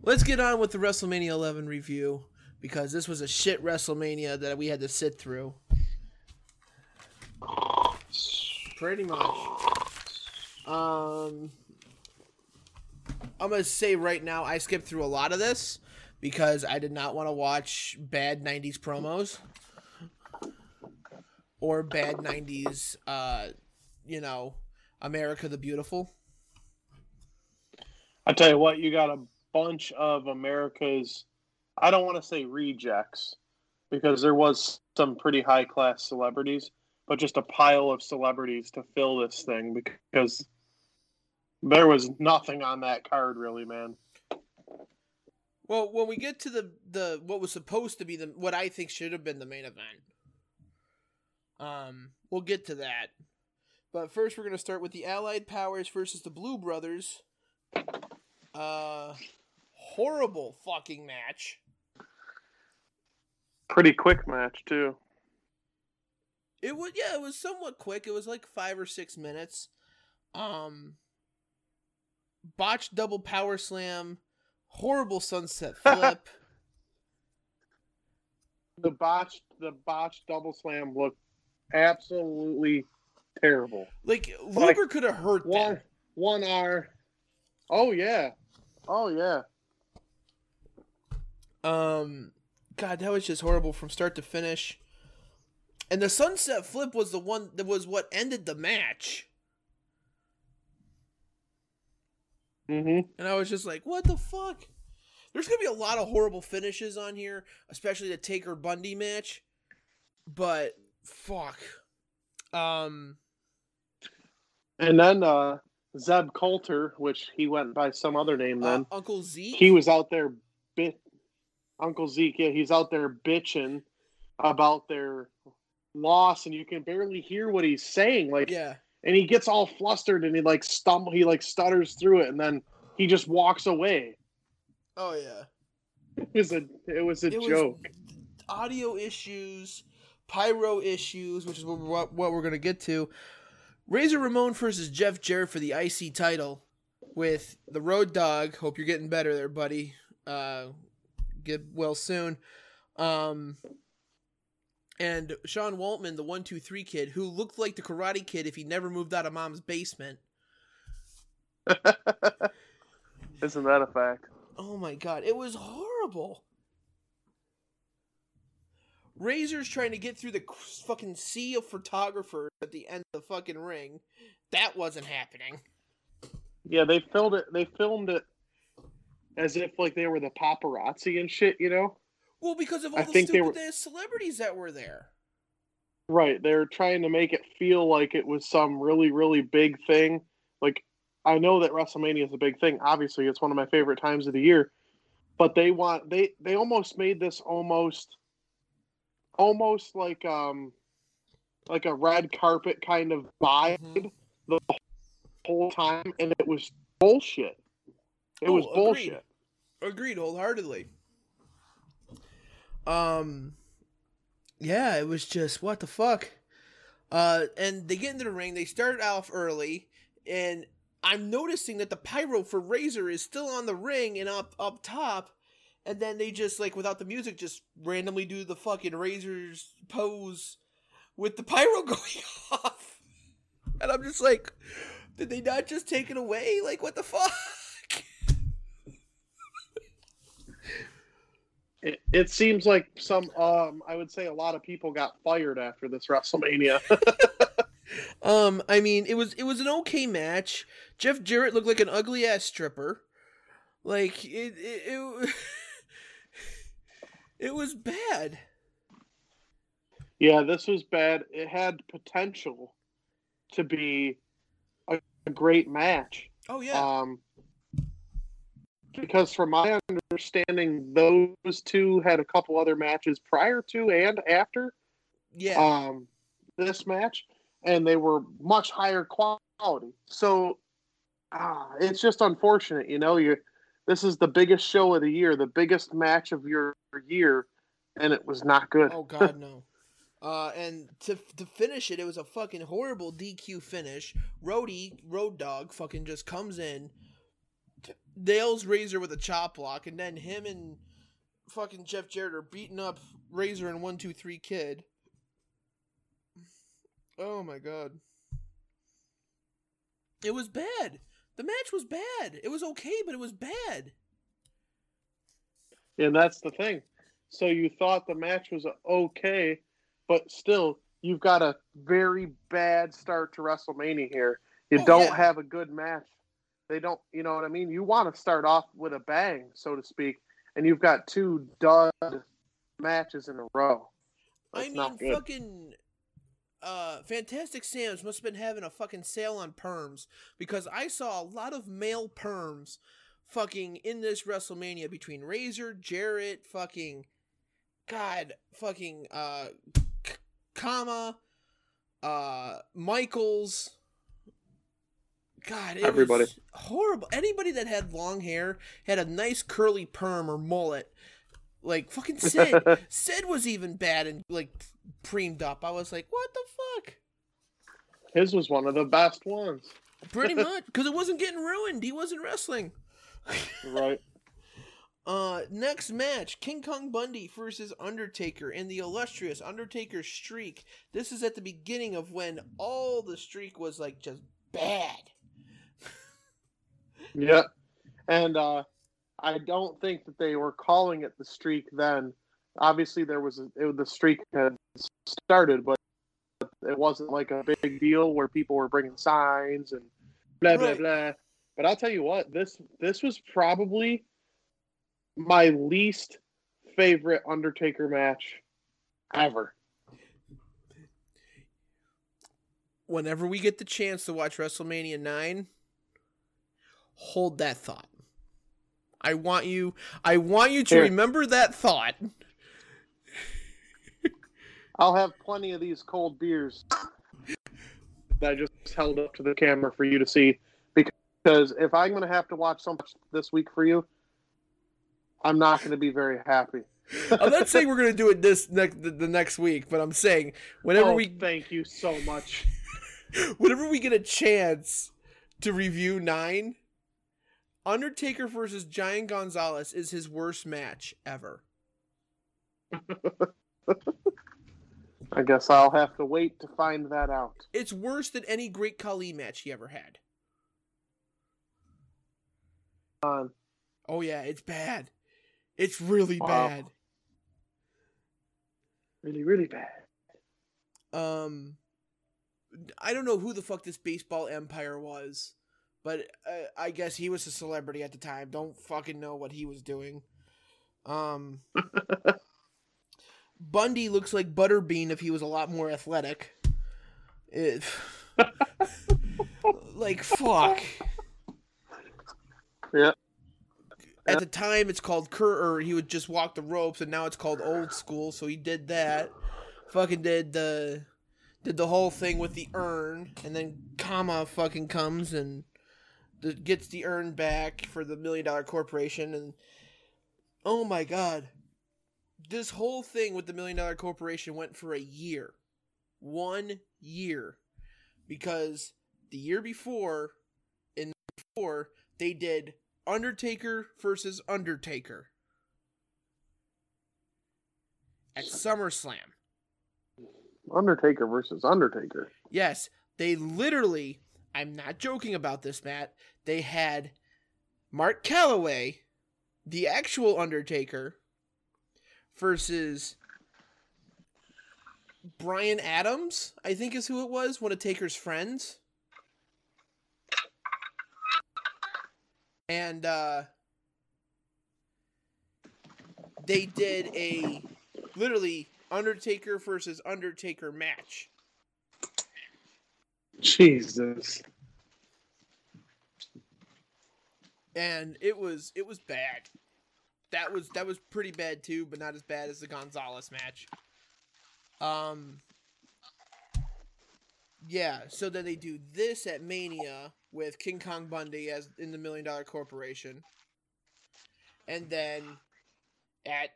Let's get on with the WrestleMania 11 review because this was a shit WrestleMania that we had to sit through. Pretty much. Um I'm to say right now I skipped through a lot of this because I did not want to watch bad 90s promos or bad 90s uh you know America the Beautiful. I tell you what, you got a bunch of America's. I don't want to say rejects because there was some pretty high class celebrities, but just a pile of celebrities to fill this thing because there was nothing on that card really, man. Well, when we get to the the what was supposed to be the what I think should have been the main event, um, we'll get to that. But first, we're gonna start with the Allied Powers versus the Blu Brothers. Uh, horrible fucking match. Pretty quick match too. It was yeah, it was somewhat quick. It was like five or six minutes. Um, botched double power slam, horrible sunset flip. [laughs] the botched the botched double slam looked absolutely terrible. Like Luger like, could have hurt one that. one hour. Oh yeah, oh yeah. Um, God, that was just horrible from start to finish. And the sunset flip was the one that was what ended the match. Mm-hmm. And I was just like, what the fuck? There's gonna be a lot of horrible finishes on here, especially the Taker Bundy match. But fuck. Um and then uh Zeb Colter, which he went by some other name uh, then. Uh, Uncle Zeke. He was out there bit Uncle Zeke, yeah, he's out there bitching about their loss and you can barely hear what he's saying. Like yeah. And he gets all flustered and he like stumble he like stutters through it and then he just walks away. Oh yeah. It was a it was a it joke. Was audio issues, pyro issues, which is what, what, we're gonna get to. Razor Ramon versus Jeff Jarrett for the IC title with the Road Dog. Hope you're getting better there, buddy. Uh, get well soon. Um, and Sean Waltman, the one two three kid, who looked like the Karate Kid if he never moved out of mom's basement. [laughs] Isn't that a fact? Oh my god, it was horrible. Razor's trying to get through the fucking sea of photographers at the end of the fucking ring. That wasn't happening. Yeah, they filmed it. They filmed it as if like they were the paparazzi and shit, you know. Well, because of all I the stupid were... celebrities that were there. Right, They're trying to make it feel like it was some really, really big thing. Like, I know that WrestleMania is a big thing. Obviously, it's one of my favorite times of the year. But they want they they almost made this almost almost like um like a red carpet kind of vibe mm-hmm. the whole time, and it was bullshit. It oh, was bullshit. Agreed. agreed wholeheartedly. Um, yeah, it was just what the fuck. Uh, and they get into the ring. They start off early, and I'm noticing that the pyro for Razor is still on the ring and up up top and then they just like without the music just randomly do the fucking razors pose with the pyro [laughs] going off and i'm just like did they not just take it away like what the fuck it, it seems like some um i would say a lot of people got fired after this wrestlemania [laughs] um i mean it was it was an okay match jeff jarrett looked like an ugly ass stripper like it, it, it [laughs] it was bad. Yeah, this was bad. It had potential to be a, a great match. Oh yeah. Um, because from my understanding, those two had a couple other matches prior to and after. Yeah. Um, this match, and they were much higher quality. So, ah, it's just unfortunate, you know. You this is the biggest show of the year, the biggest match of your year, and it was not good. Oh [laughs] God, no. Uh, and to to finish it, it was a fucking horrible DQ finish. Roadie Road Dog fucking just comes in, nails Razor with a chop block, and then him and fucking Jeff Jarrett are beating up Razor and One Two Three Kid. Oh my god. It was bad. The match was bad. It was okay, but it was bad. And that's the thing. So you thought the match was okay, but still, you've got a very bad start to WrestleMania here. You oh, don't yeah. have a good match. They don't, you know what I mean? You want to start off with a bang, so to speak, and you've got two dud matches in a row. That's I mean, fucking uh, Fantastic Sam's must have been having a fucking sale on perms because I saw a lot of male perms fucking in this WrestleMania between Razor, Jarrett, fucking God, fucking uh, K- Kama, uh, Michaels. God, it Everybody. was horrible. Anybody that had long hair had a nice curly perm or mullet. Like fucking Sid. [laughs] Sid was even bad and like preamed up. I was like, what the fuck? His was one of the best ones. Pretty [laughs] much, because it wasn't getting ruined. He wasn't wrestling. Right. [laughs] Uh, next match: King Kong Bundy versus Undertaker in the illustrious Undertaker streak. This is at the beginning of when all the streak was like just bad. Yeah. And uh I don't think that they were calling it the streak then. Obviously there was a, it, the streak had started, but it wasn't like a big deal where people were bringing signs and blah blah Right. blah. But I'll tell you what, this this was probably my least favorite Undertaker match ever. Whenever we get the chance to watch WrestleMania nine, hold that thought. I want you. I want you to Here. remember that thought. [laughs] I'll have plenty of these cold beers [laughs] that I just held up to the camera for you to see. Because if I'm going to have to watch something this week for you, I'm not going to be very happy. [laughs] I'm not saying we're gonna do it this next the, the next week, but I'm saying whenever oh, we thank you so much. whenever we get a chance to review nine, Undertaker versus Giant Gonzalez is his worst match ever. [laughs] I guess I'll have to wait to find that out. It's worse than any Great Khali match he ever had. Um, Oh yeah, it's bad. It's really Wow. bad. really, really bad. Um, I don't know who the fuck this baseball empire was, but uh, I guess he was a celebrity at the time. Don't fucking know what he was doing. Um, [laughs] Bundy looks like Butterbean if he was a lot more athletic. It, [laughs] like fuck. Yeah. At the time, it's called Cur, or he would just walk the ropes, and now it's called Old School. So he did that. Fucking did the did the whole thing with the urn, and then Kama fucking comes and the, gets the urn back for the million dollar corporation, and oh my god, this whole thing with the million dollar corporation went for a year, one year, because the year before, in before they did Undertaker versus Undertaker at SummerSlam. Undertaker versus Undertaker. Yes, they literally, I'm not joking about this, Matt. They had Mark Calloway, the actual Undertaker, versus Brian Adams, I think is who it was, one of Taker's friends. And uh they did a literally Undertaker versus Undertaker match. Jesus. and it was it was bad. That was that was pretty bad too, but not as bad as the Gonzalez match. Um Yeah, so then they do this at Mania with King Kong Bundy as in the Million Dollar Corporation. And then at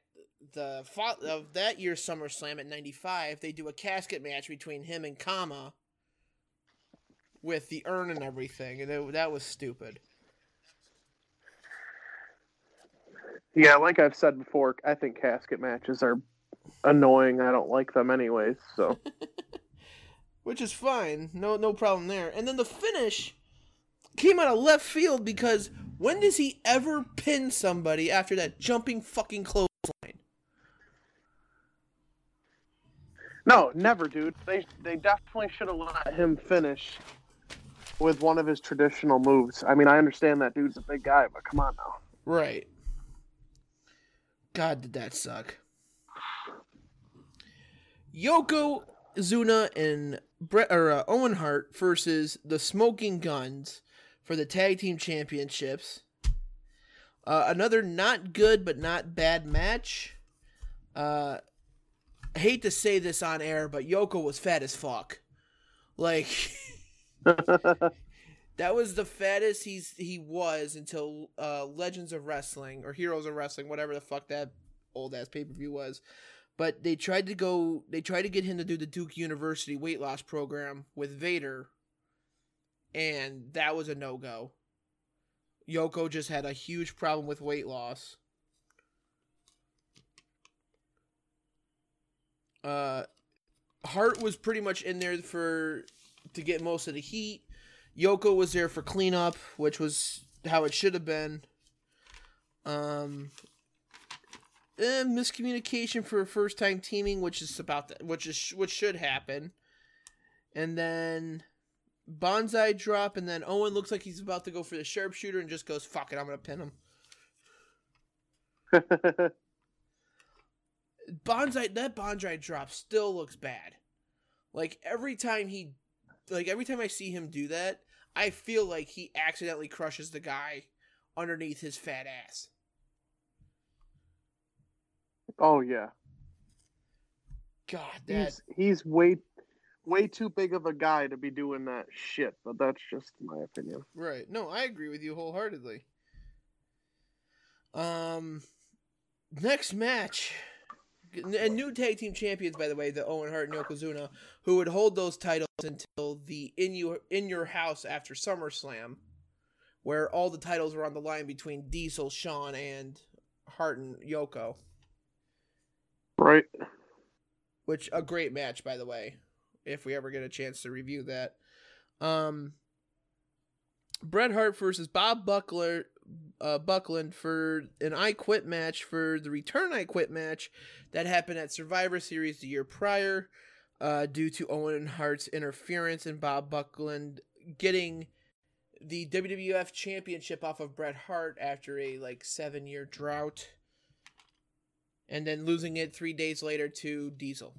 the of that year's SummerSlam at 95, they do a casket match between him and Kama with the urn and everything, and it, that was stupid. Yeah, like I've said before, I think casket matches are annoying. I don't like them anyways. So [laughs] which is fine. No, no problem there. And then the finish came out of left field because when does he ever pin somebody after that jumping fucking clothesline? no, never, dude. They they definitely should have let him finish with one of his traditional moves. I mean, I understand that dude's a big guy, but come on now. Right. God, did that suck. Yoko Zuna and Bret or uh, Owen Hart versus the Smoking Guns for the tag team championships. Uh, another not good but not bad match. Uh, I hate to say this on air, but Yoko was fat as fuck. Like [laughs] [laughs] that was the fattest he's he was until uh, Legends of Wrestling or Heroes of Wrestling, whatever the fuck that old ass pay per view was. But they tried to go. They tried to get him to do the Duke University weight loss program with Vader, and that was a no go. Yoko just had a huge problem with weight loss. Uh, Hart was pretty much in there for to get most of the heat. Yoko was there for cleanup, which was how it should have been. Um, eh, miscommunication for first time teaming, which is about that, which is which should happen. And then Banzai drop, and then Owen looks like he's about to go for the sharpshooter and just goes, "Fuck it, I'm gonna pin him." [laughs] Banzai that Banzai drop still looks bad. Like every time he like every time I see him do that, I feel like he accidentally crushes the guy underneath his fat ass. oh yeah. God, that He's he's way way too big of a guy to be doing that shit, but that's just my opinion. right. No, I agree with you wholeheartedly. Um next match and new tag team champions by the way, the Owen Hart and Yokozuna, who would hold those titles until the in your in your house after SummerSlam, where all the titles were on the line between Diesel, Shawn, and Hart and Yoko. Right. which a great match by the way if we ever get a chance to review that um bret hart versus bob buckler uh, backlund for an i quit match for the return i quit match that happened at survivor series the year prior uh, due to owen hart's interference and bob backlund getting the wwf championship off of bret hart after a like seven year drought and then losing it three days later to diesel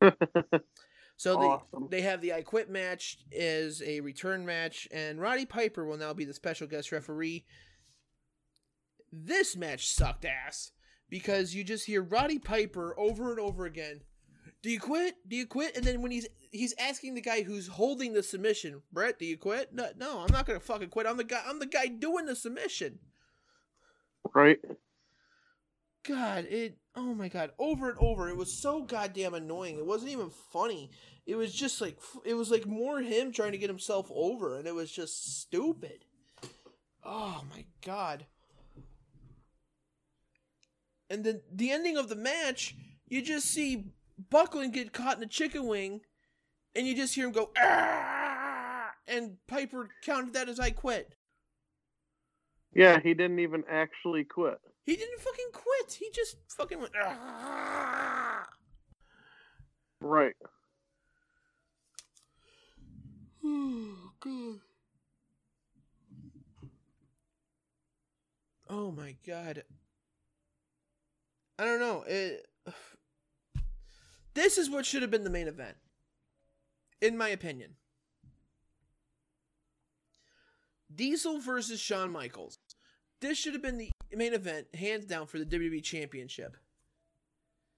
[laughs] So they Awesome. they have the I Quit match as a return match, and Roddy Piper will now be the special guest referee. This match sucked ass because you just hear Roddy Piper over and over again. Do you quit? Do you quit? And then when he's he's asking the guy who's holding the submission, Bret, do you quit? No, no, I'm not gonna fucking quit. I'm the guy. I'm the guy doing the submission. right. God, it. Oh my god, over and over. It was so goddamn annoying. It wasn't even funny. It was just like it was like more him trying to get himself over, and it was just stupid. Oh my god. And then the ending of the match, you just see Backlund get caught in a chicken wing, and you just hear him go, "Ah!" and Piper counted that as I quit. Yeah, he didn't even actually quit. He didn't fucking quit. He just fucking went. "Ah!" Right. [sighs] Oh god. Oh my god. I don't know. It, [sighs] this is what should have been the main event. In my opinion. Diesel versus Shawn Michaels. This should have been the main event, hands down, for the WWE Championship.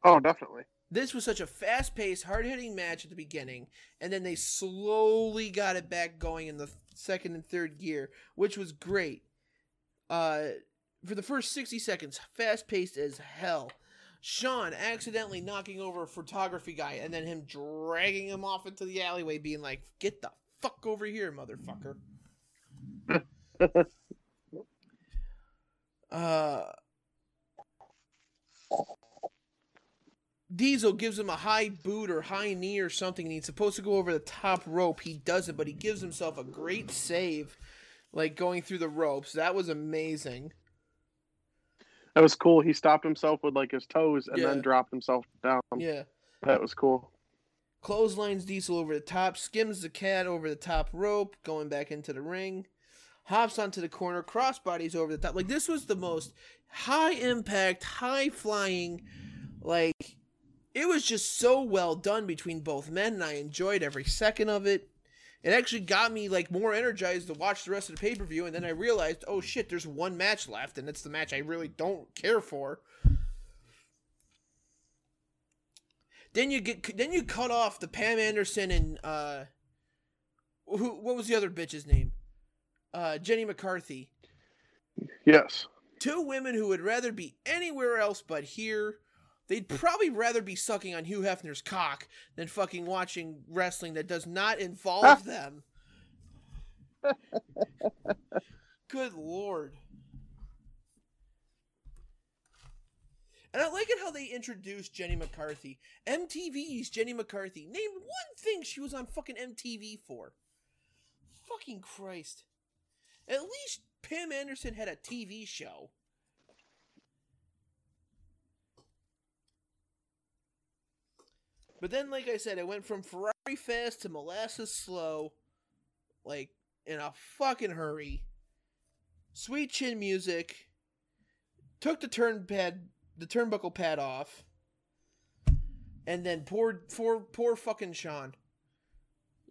Oh, definitely. This was such a fast paced, hard hitting match at the beginning, and then they slowly got it back going in the second and third gear, which was great. Uh, for the first 60 seconds, fast paced as hell. Shawn accidentally knocking over a photography guy, and then him dragging him off into the alleyway, being like, Get the fuck over here, motherfucker. [laughs] uh, Diesel gives him a high boot or high knee or something, and he's supposed to go over the top rope. He doesn't, but he gives himself a great save, like going through the ropes. That was amazing. That was cool. He stopped himself with like his toes and Yeah. then dropped himself down. Yeah. That was cool. Clotheslines Diesel over the top, skins the cat over the top rope, going back into the ring, hops onto the corner, crossbodies over the top. Like this was the most high impact, high flying, Like, it was just so well done between both men, and I enjoyed every second of it. It actually got me like more energized to watch the rest of the pay per view, and then I realized, oh shit, there's one match left, and it's the match I really don't care for. Then you get then you cut off the Pam Anderson and uh, who what was the other bitch's name? Uh, Jenny McCarthy. Yes. Two women who would rather be anywhere else but here. They'd probably rather be sucking on Hugh Hefner's cock than fucking watching wrestling that does not involve [laughs] them. Good lord. And I like it how they introduced Jenny McCarthy. MTV's Jenny McCarthy. Name one thing she was on fucking MTV for. Fucking Christ. At least Pam Anderson had a TV show. But then, like I said, I went from Ferrari fast to molasses slow, like in a fucking hurry. Sweet chin music. Took the turn pad, the turnbuckle pad off, and then poured poor, poor fucking Shawn.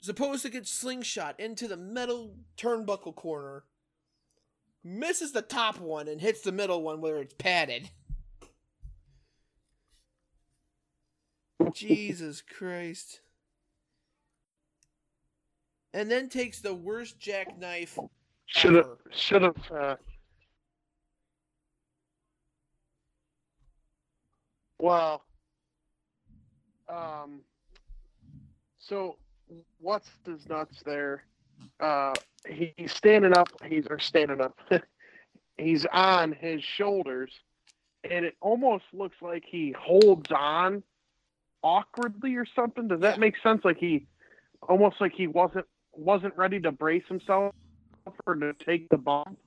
Supposed to get slingshot into the metal turnbuckle corner, misses the top one and hits the middle one where it's padded. Jesus Christ. And then takes the worst jackknife. Should have. Should have. Uh... Well. Um. So, what's his nuts there? Uh, he, he's standing up. He's or standing up. [laughs] he's on his shoulders, and it almost looks like he holds on awkwardly or something. Does that make sense? Like he, almost like he wasn't wasn't ready to brace himself or to take the bump.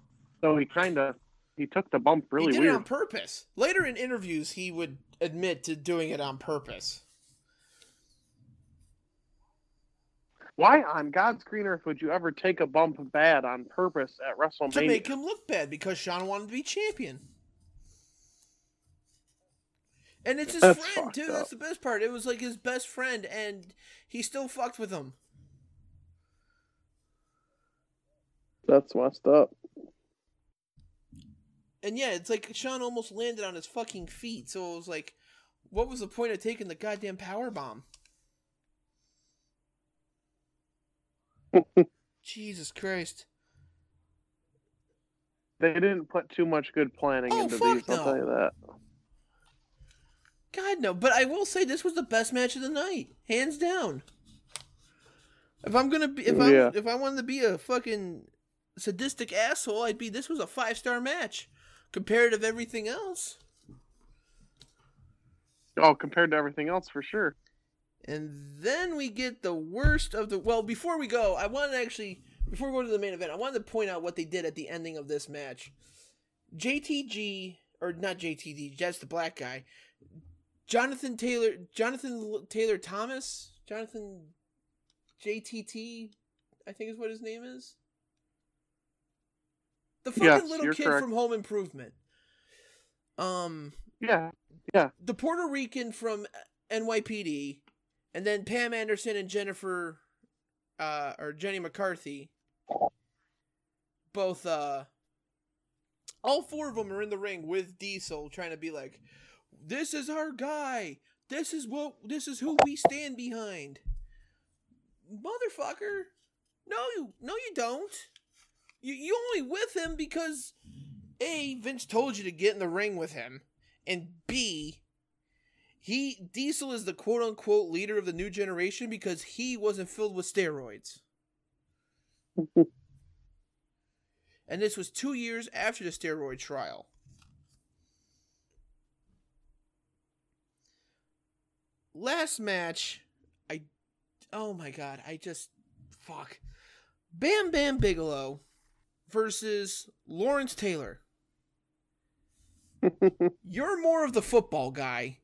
So he kind of he took the bump really he did it on purpose. Later in interviews, he would admit to doing it on purpose. Why on God's green earth would you ever take a bump bad on purpose at WrestleMania? To make him look bad because Shawn wanted to be champion. And it's his That's friend, too. up. That's the best part. It was like his best friend, and he still fucked with him. That's messed up. And yeah, it's like Shawn almost landed on his fucking feet. So it was like, what was the point of taking the goddamn power bomb? Jesus Christ! They didn't put too much good planning Oh, into these. I'll tell you that. God no! But I will say this was the best match of the night, hands down. If I'm gonna be, if I Yeah. if I wanted to be a fucking sadistic asshole, I'd be. This was a five star match, compared to everything else. Oh, compared to everything else, for sure. And then we get the worst of the. Well, before we go, I want to actually, before we go to the main event, I wanted to point out what they did at the ending of this match. JTG, or not JTG, that's the black guy. Jonathan Taylor, Jonathan Taylor Thomas, Jonathan JTT, I think is what his name is. The fucking Yes, little kid correct. from Home Improvement. Um, Yeah. Yeah. the Puerto Rican from NYPD, and then Pam Anderson and Jennifer, uh, or Jenny McCarthy, both, uh, all four of them are in the ring with Diesel, trying to be like, "This is our guy. This is what. This is who we stand behind." Motherfucker, no, you, no, you don't. You, you only with him because a Vince told you to get in the ring with him and B, he Diesel is the quote unquote leader of the new generation because he wasn't filled with steroids. [laughs] and this was two years after the steroid trial. Last match, I oh my god, I just fuck. Bam Bam Bigelow versus Lawrence Taylor. [laughs] You're more of the football guy.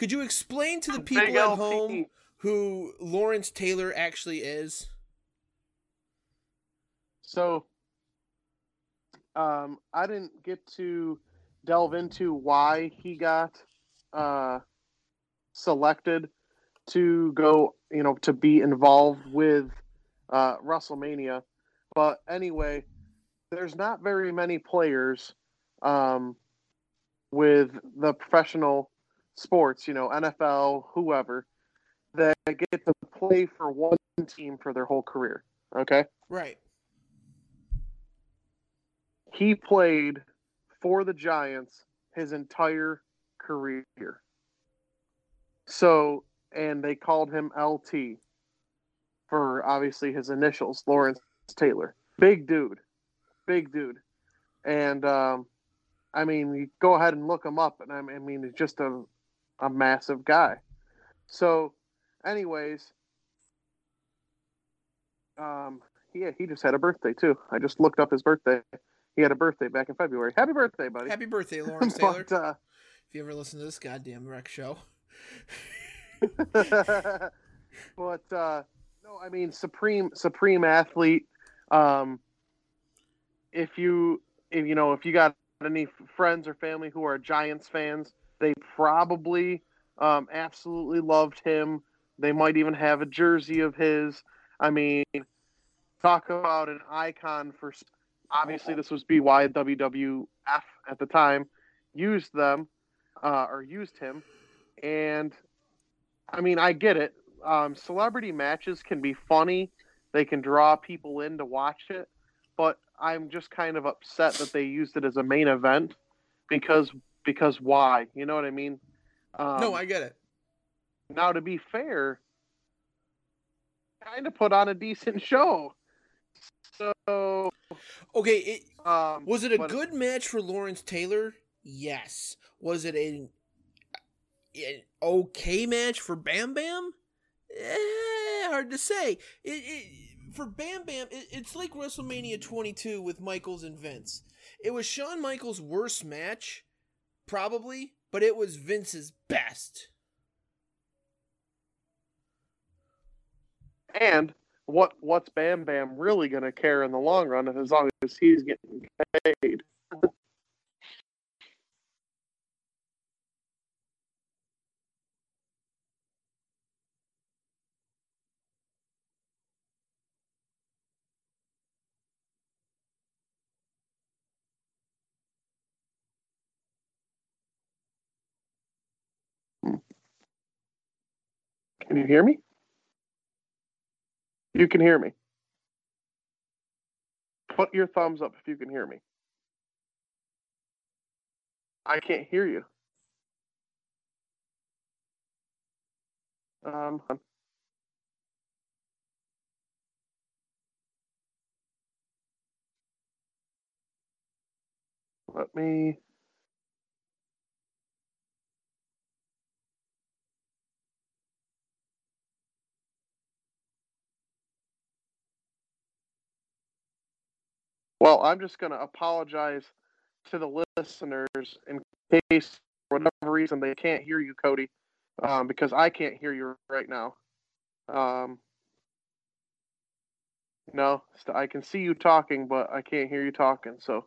Could you explain to the people Big at home who Lawrence Taylor actually is? So, um, I didn't get to delve into why he got uh, selected to go, you know, to be involved with uh, WrestleMania. But anyway, there's not very many players um, with the professional sports, you know, NFL, whoever, that get to play for one team for their whole career. Okay. Right. He played for the Giants his entire career. So, and they called him LT for obviously his initials, Lawrence Taylor. Big dude. Big dude. And, um, I mean, you go ahead and look him up, and I mean, he's just a, a massive guy. So, anyways, um, yeah, he just had a birthday too. I just looked up his birthday. He had a birthday back in February. Happy birthday, buddy! Happy birthday, [laughs] Lawrence Taylor. but, uh, if you ever listen to this goddamn wreck show. [laughs] but uh, no, I mean supreme supreme athlete. Um, if you if you know if you got any friends or family who are Giants fans, they probably um, absolutely loved him. They might even have a jersey of his. I mean, talk about an icon for. Obviously, this was BY WWF at the time. Used them uh, or used him, and I mean, I get it. Um, celebrity matches can be funny; they can draw people in to watch it. But I'm just kind of upset that they used it as a main event because because why? You know what I mean? Um, no, I get it. Now, to be fair, kind of put on a decent [laughs] show. So okay, it, um, was it a but- good match for Lawrence Taylor? Yes. Was it a, an okay match for Bam Bam? Eh, hard to say. It, it for Bam Bam, it, it's like WrestleMania 22 with Michaels and Vince. It was Shawn Michaels' worst match, probably, but it was Vince's best. And what what's Bam Bam really going to care in the long run as long as he's getting paid? Can you hear me? You can hear me. Put your thumbs up if you can hear me. I can't hear you. Um, let me. Well, I'm just going to apologize to the listeners in case, for whatever reason, they can't hear you, Cody, um, because I can't hear you right now. Um, no, I can see you talking, but I can't hear you talking. So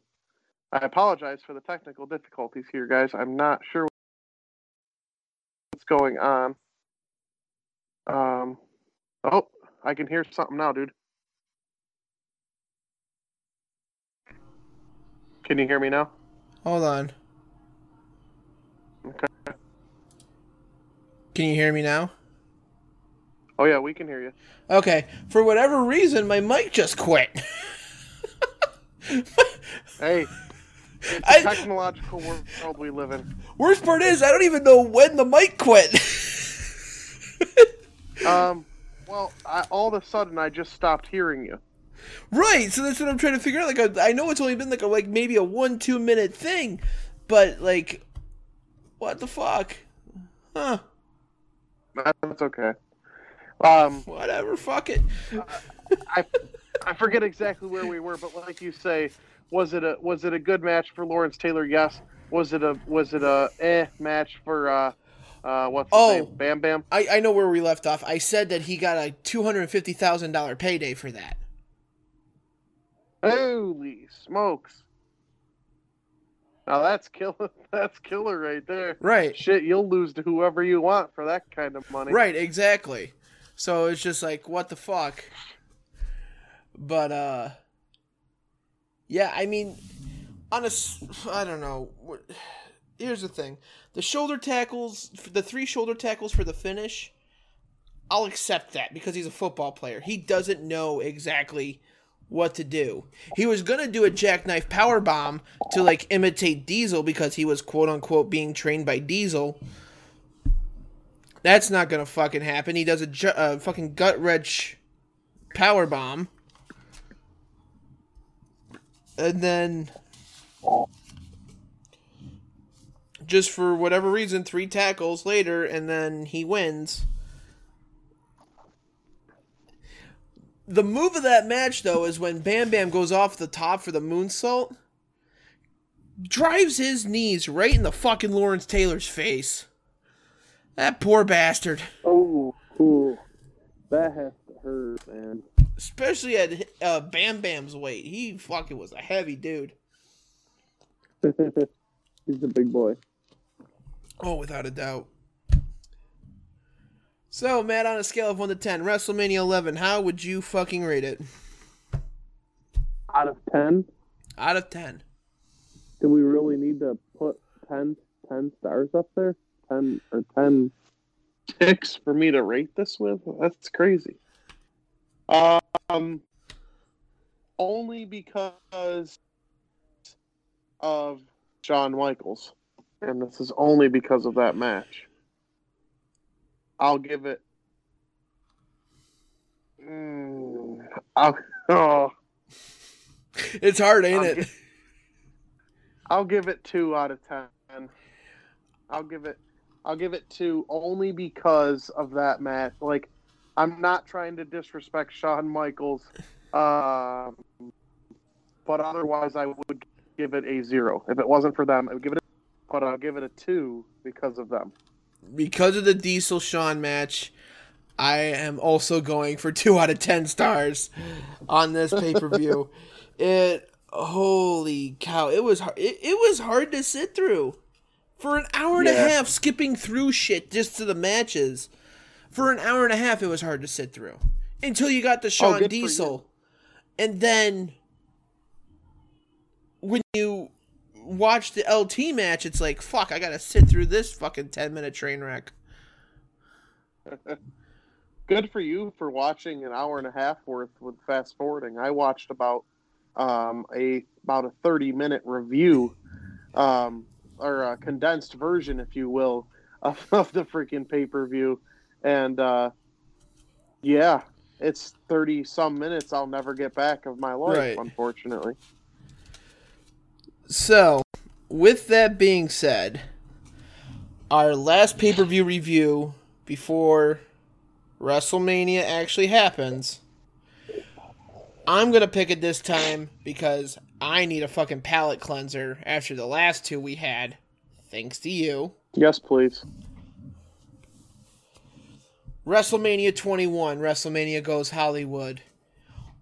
I apologize for the technical difficulties here, guys. I'm not sure what's going on. Um, oh, I can hear something now, dude. Can you hear me now? Hold on. Okay. Can you hear me now? Oh yeah, we can hear you. Okay. For whatever reason, my mic just quit. [laughs] Hey, [laughs] it's I- technological world we live in. Worst part is, I don't even know when the mic quit. [laughs] Um, well, I, all of a sudden I just stopped hearing you. Right. So that's what I'm trying to figure out. Like, I, I know it's only been like a, like maybe a one two minute thing, but like, what the fuck? Huh? That's okay. Um, Whatever. Fuck it. I I forget exactly where we were, but like you say, was it a was it a good match for Lawrence Taylor? Yes. Was it a was it a eh match for uh uh what's his Oh. name? Bam Bam. I, I know where we left off. I said that he got a two hundred fifty thousand dollar payday for that. Holy smokes! Now that's killer. [laughs] That's killer right there. Right. Shit, you'll lose to whoever you want for that kind of money. Right, exactly. So it's just like what the fuck. But uh yeah, I mean on a I don't know. Here's the thing. The shoulder tackles, the three shoulder tackles for the finish, I'll accept that because he's a football player. He doesn't know exactly what to do. He was gonna do a jackknife power bomb to like imitate Diesel because he was quote unquote being trained by Diesel. That's not gonna fucking happen. He does a ju- uh, fucking gut wrench power bomb, and then just for whatever reason, three tackles later, and then he wins. The move of that match, though, is when Bam Bam goes off the top for the moonsault, drives his knees right in the fucking Lawrence Taylor's face. That poor bastard. Oh, ooh. that has to hurt, man. Especially at uh, Bam Bam's weight. He fucking was a heavy dude. [laughs] He's a big boy. Oh, without a doubt. So, Matt, on a scale of 1 to 10, WrestleMania 11, how would you fucking rate it? Out of ten, Out of 10. do we really need to put 10, 10 stars up there? Ten or ten ticks for me to rate this with? That's crazy. Um, only because of Shawn Michaels, and this is only because of that match. I'll give it. Mm, I'll, [laughs] oh, It's hard, ain't I'll it? gi- I'll give it two out of ten. I'll give it. I'll give it two only because of that match. Like, I'm not trying to disrespect Shawn Michaels, um, but otherwise, I would give it a zero. If it wasn't for them, I would give it. A, but I'll give it a two because of them. Because of the Diesel Shawn match, I am also going for [laughs] 2 out of 10 stars on this pay per view. [laughs] it, holy cow, it was, hard, it, it was hard to sit through. For an hour and a half, skipping through shit just to the matches. For an hour and a half, it was hard to sit through. Until you got the Shawn Oh, Diesel. And then when you watch the LT match, it's like, fuck, I gotta sit through this fucking 10 minute train wreck. [laughs] Good for you for watching an hour and a half worth with fast forwarding. I watched about um, a about a thirty minute review, um, or a condensed version, if you will, [laughs] of, of the freaking pay per view, and uh, yeah, it's thirty some minutes I'll never get back of my life, Right. unfortunately. So, with that being said, our last pay per view review before WrestleMania actually happens, I'm going to pick it this time because I need a fucking palate cleanser after the last two we had. Thanks to you. Yes, please. WrestleMania 21, WrestleMania Goes Hollywood.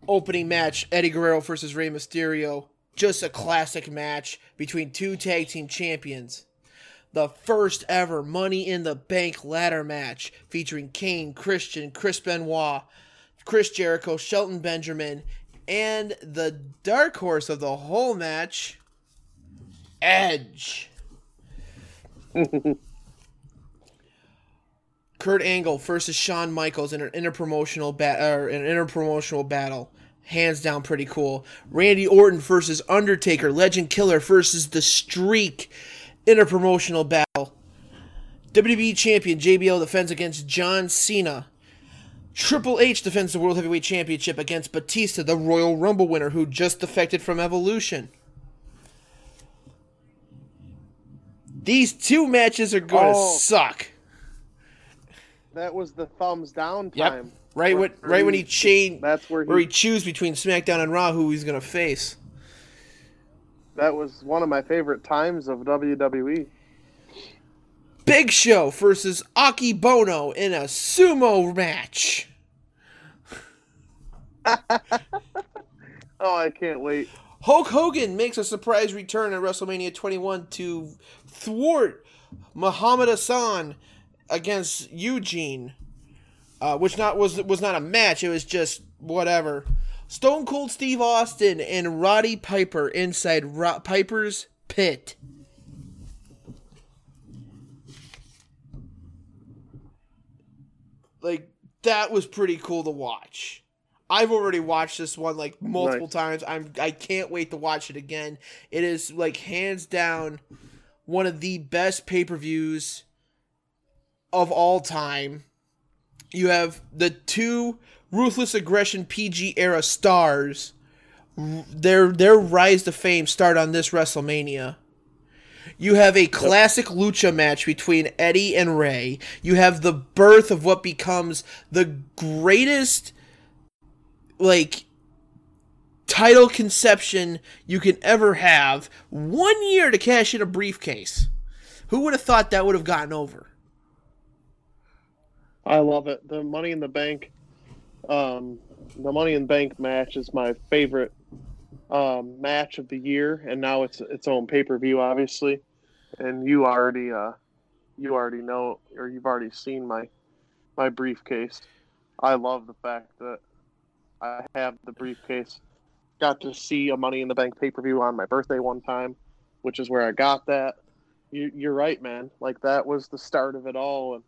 Opening match Eddie Guerrero versus Rey Mysterio. Just a classic match between two tag team champions. The first ever Money in the Bank ladder match featuring Kane, Christian, Chris Benoit, Chris Jericho, Shelton Benjamin, and the dark horse of the whole match, Edge. [laughs] Kurt Angle versus Shawn Michaels in an interpromotional or an interpromotional battle. Hands down pretty cool. Randy Orton versus Undertaker, Legend Killer versus The Streak. in a promotional battle. WWE Champion JBL defends against John Cena. Triple H defends the World Heavyweight Championship against Batista, the Royal Rumble winner who just defected from Evolution. These two matches are going to Oh. suck. That was the thumbs down Yep. Right when right when he changed That's where he, where he choose between SmackDown and Raw who he's gonna face. that was one of my favorite times of. WWE. Big Show versus Akebono in a sumo match. [laughs] Oh, I can't wait. Hulk Hogan makes a surprise return at WrestleMania 21 to thwart Muhammad Hassan against Eugene, uh, which not was was not a match. It was just whatever. Stone Cold Steve Austin and Roddy Piper inside Ro- Piper's pit. Like that was pretty cool to watch. I've already watched this one like multiple Nice. times. I'm I can't wait to watch it again. It is like hands down one of the best pay-per-views of all time. You have the two ruthless aggression PG era stars. Their their rise to fame start on this WrestleMania. You have a classic lucha match between Eddie and Rey. You have the birth of what becomes the greatest like title conception you can ever have. One year to cash in a briefcase. Who would have thought that would have gotten over? I love it. The Money in the Bank, um, the Money in the Bank match is my favorite um, match of the year, and now it's its own pay per view, obviously. And you already, uh, you already know, or you've already seen my my briefcase. I love the fact that I have the briefcase. Got to see a Money in the Bank pay per view on my birthday one time, which is where I got that. You, you're right, man. Like that was the start of it all, and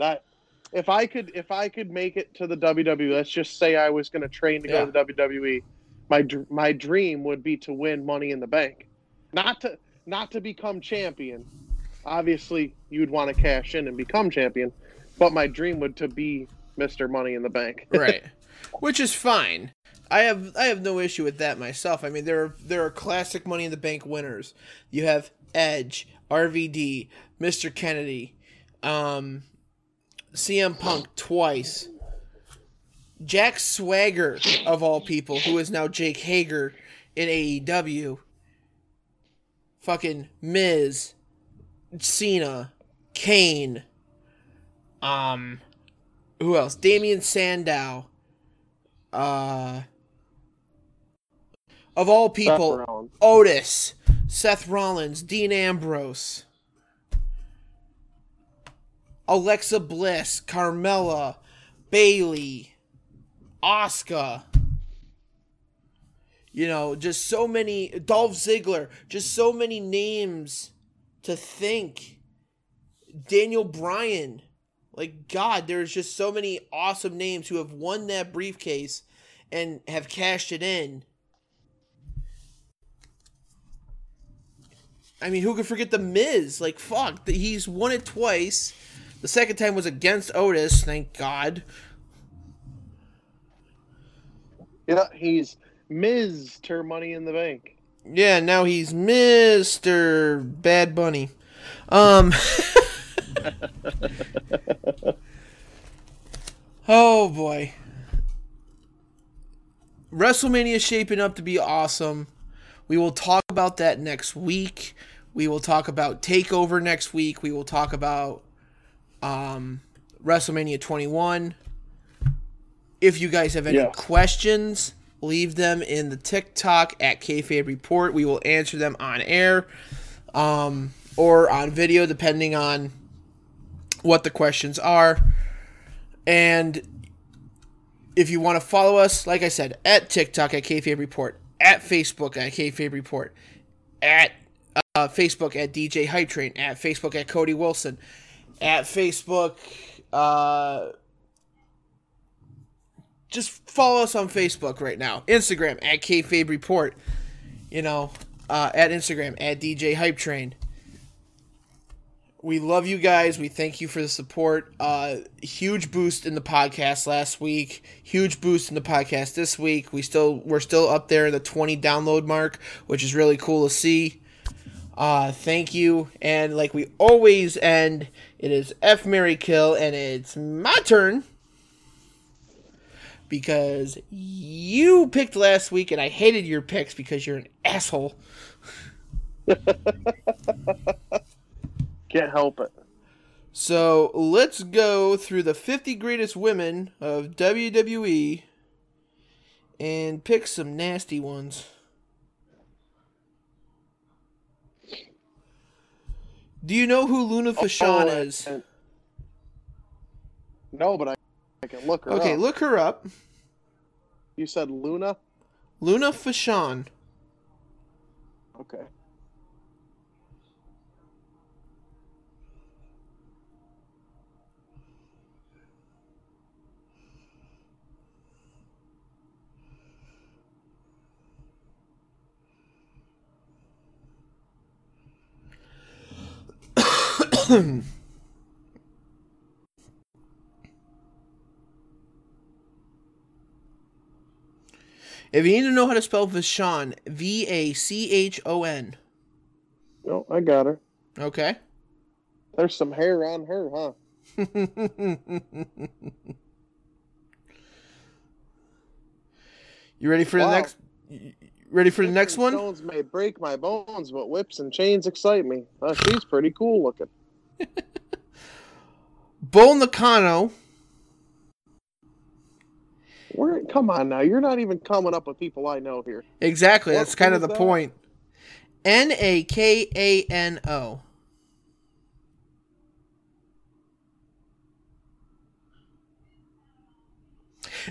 that if I could if I could make it to the WWE, let's just say I was going to train to go to the WWE, my dr- my dream would be to win Money in the Bank, not to not to become champion. Obviously, you'd want to cash in and become champion, but my dream would to be Mister Money in the Bank. [laughs] right. Which is fine. I have i have no issue with that myself. I mean there are there are classic money in the bank winners. You have edge rvd mr kennedy um cm punk twice. Jack swagger of all people who is now jake hager in aew fucking miz cena kane. Um who else? Damien Sandow. Uh of all people, Seth Otis, Seth Rollins, Dean Ambrose, Alexa Bliss, Carmella, Bayley, Oscar. You know, just so many Dolph Ziggler, just so many names to think. Daniel Bryan. Like God, there's just so many awesome names who have won that briefcase and have cashed it in. I mean, who could forget the Miz? Like fuck, he's won it twice. The second time was against Otis, thank God. Yeah, he's Mr. Money in the Bank. Yeah, now he's Mr. Bad Bunny. Um [laughs] Oh boy. WrestleMania is shaping up to be awesome. We will talk about that next week. We will talk about Takeover next week. We will talk about um, WrestleMania 21. If you guys have any Yeah. questions, leave them in the TikTok at Kayfabe Report. We will answer them on air um, or on video, depending on what the questions are. And if you want to follow us, like I said, at TikTok at Kayfabe Report, at Facebook at Kayfabe Report, at uh, Facebook at DJ Hype Train, at Facebook at Cody Wilson, at Facebook. Uh, just follow us on Facebook right now. Instagram at Kayfabe Report. You know, uh, at Instagram at DJ Hype Train. We love you guys. We thank you for the support. Uh, huge boost in the podcast last week. Huge boost in the podcast this week. We still we're still up there in the 20 download mark, which is really cool to see. Uh, thank you. And like we always end, it is F Mary Kill, and it's my turn. Because you picked last week and I hated your picks because you're an asshole. [laughs] Can't help it. So let's go through the 50 greatest women of WWE. and pick some nasty ones. Do you know who Luna Vachon Oh, is? No, but I, I can look her up. Okay, up. look her up. You said Luna? Luna Vachon. Okay. [clears throat] If you need to know how to spell Vachon, V A C H O N. No, I got her. Okay. There's some hair on her, huh? [laughs] you ready for the next? Ready for the next one? Stones may break my bones, but whips and chains excite me. Uh, she's pretty cool looking. [laughs] Bull Nakano. Where? Come on now, you're not even coming up with people I know here. Exactly. What- That's kind of the that? point. N A K A N O.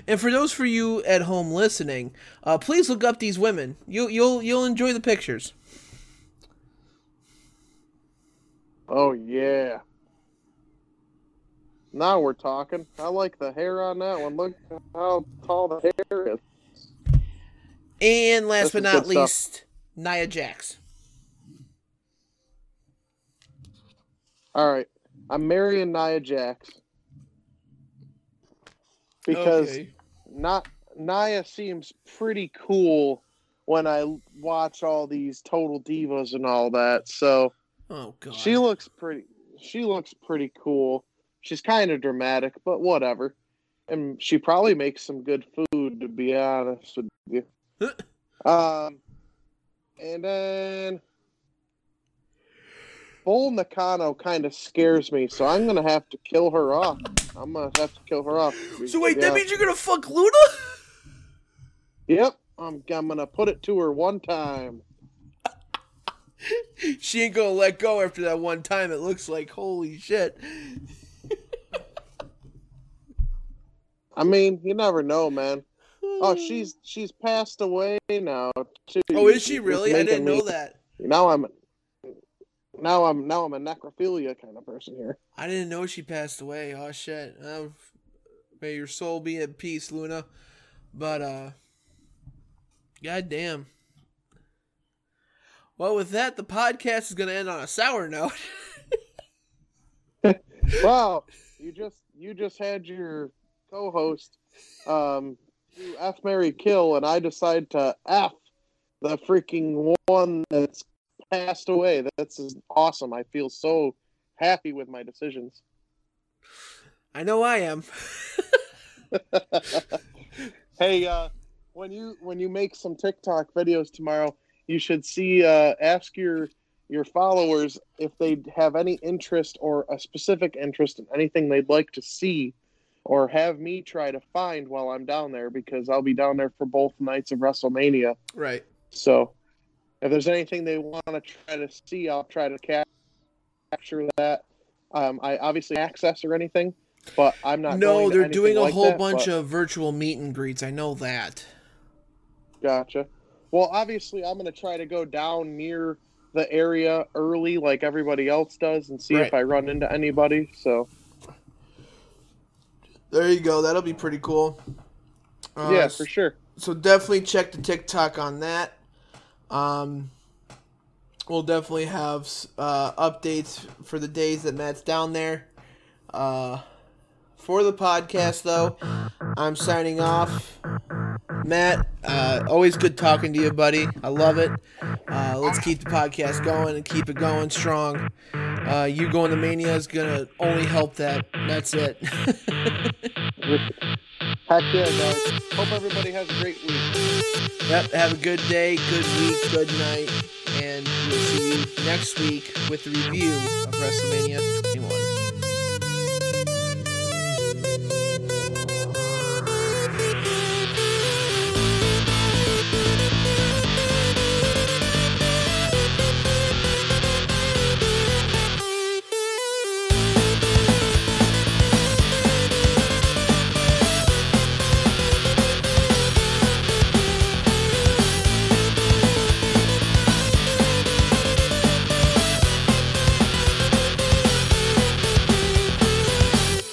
And for those for you at home listening, uh, please look up these women. You, you'll you'll enjoy the pictures. Oh yeah. Now we're talking. I like the hair on that one. Look how tall the hair is. And last This but not good stuff. least, Nia Jax. All right, I'm marrying Nia Jax because Okay. not Nia seems pretty cool when I watch all these total divas and all that. So Oh god. she looks pretty. She looks pretty cool. She's kind of dramatic, but whatever. And she probably makes some good food, to be honest with you. [laughs] um, and then Bull Nakano kind of scares me, so I'm gonna have to kill her off. I'm gonna have to kill her off. so wait, Yeah. that means you're gonna fuck Luna? [laughs] Yep, I'm, I'm gonna put it to her one time. [laughs] she ain't gonna let go after that one time. It looks like holy shit. I mean, you never know, man. Oh, [sighs] she's she's passed away now. Too. Oh, is she really? I didn't know me- that. Now I'm now I'm now I'm a necrophilia kind of person here. I didn't know she passed away. Oh shit. Uh, may your soul be at peace, Luna. But uh God damn. Well, with that, the podcast is gonna end on a sour note. [laughs] Wow, you just you just had your co-host um do F Mary Kill and I decide to F the freaking one that's passed away. That's awesome. I feel so happy with my decisions. I know I am. [laughs] [laughs] hey, uh, when you when you make some TikTok videos tomorrow, you should see uh, ask your your followers if they have any interest or a specific interest in anything they'd like to see, or have me try to find while I'm down there because I'll be down there for both nights of WrestleMania. Right. So, if there's anything they want to try to see, I'll try to capture that. Um, I obviously access or anything, but I'm not. No, they're doing a like whole that, bunch but- of virtual meet and greets. I know that. Gotcha. Well, obviously, I'm going to try to go down near the area early, like everybody else does, and see Right. if I run into anybody. So, There you go. That'll be pretty cool. Uh, yeah, for sure. so definitely check the TikTok on that. Um, we'll definitely have uh, updates for the days that Matt's down there. Uh, for the podcast, though, I'm signing off. Matt, uh, always good talking to you, buddy. I love it. Uh, let's keep the podcast going and keep it going strong. Uh, you going to Mania is gonna only help that. That's it. [laughs] Heck yeah, guys. Hope everybody has a great week. Yep. Have a good day, good week, good night, and we'll see you next week with the review of WrestleMania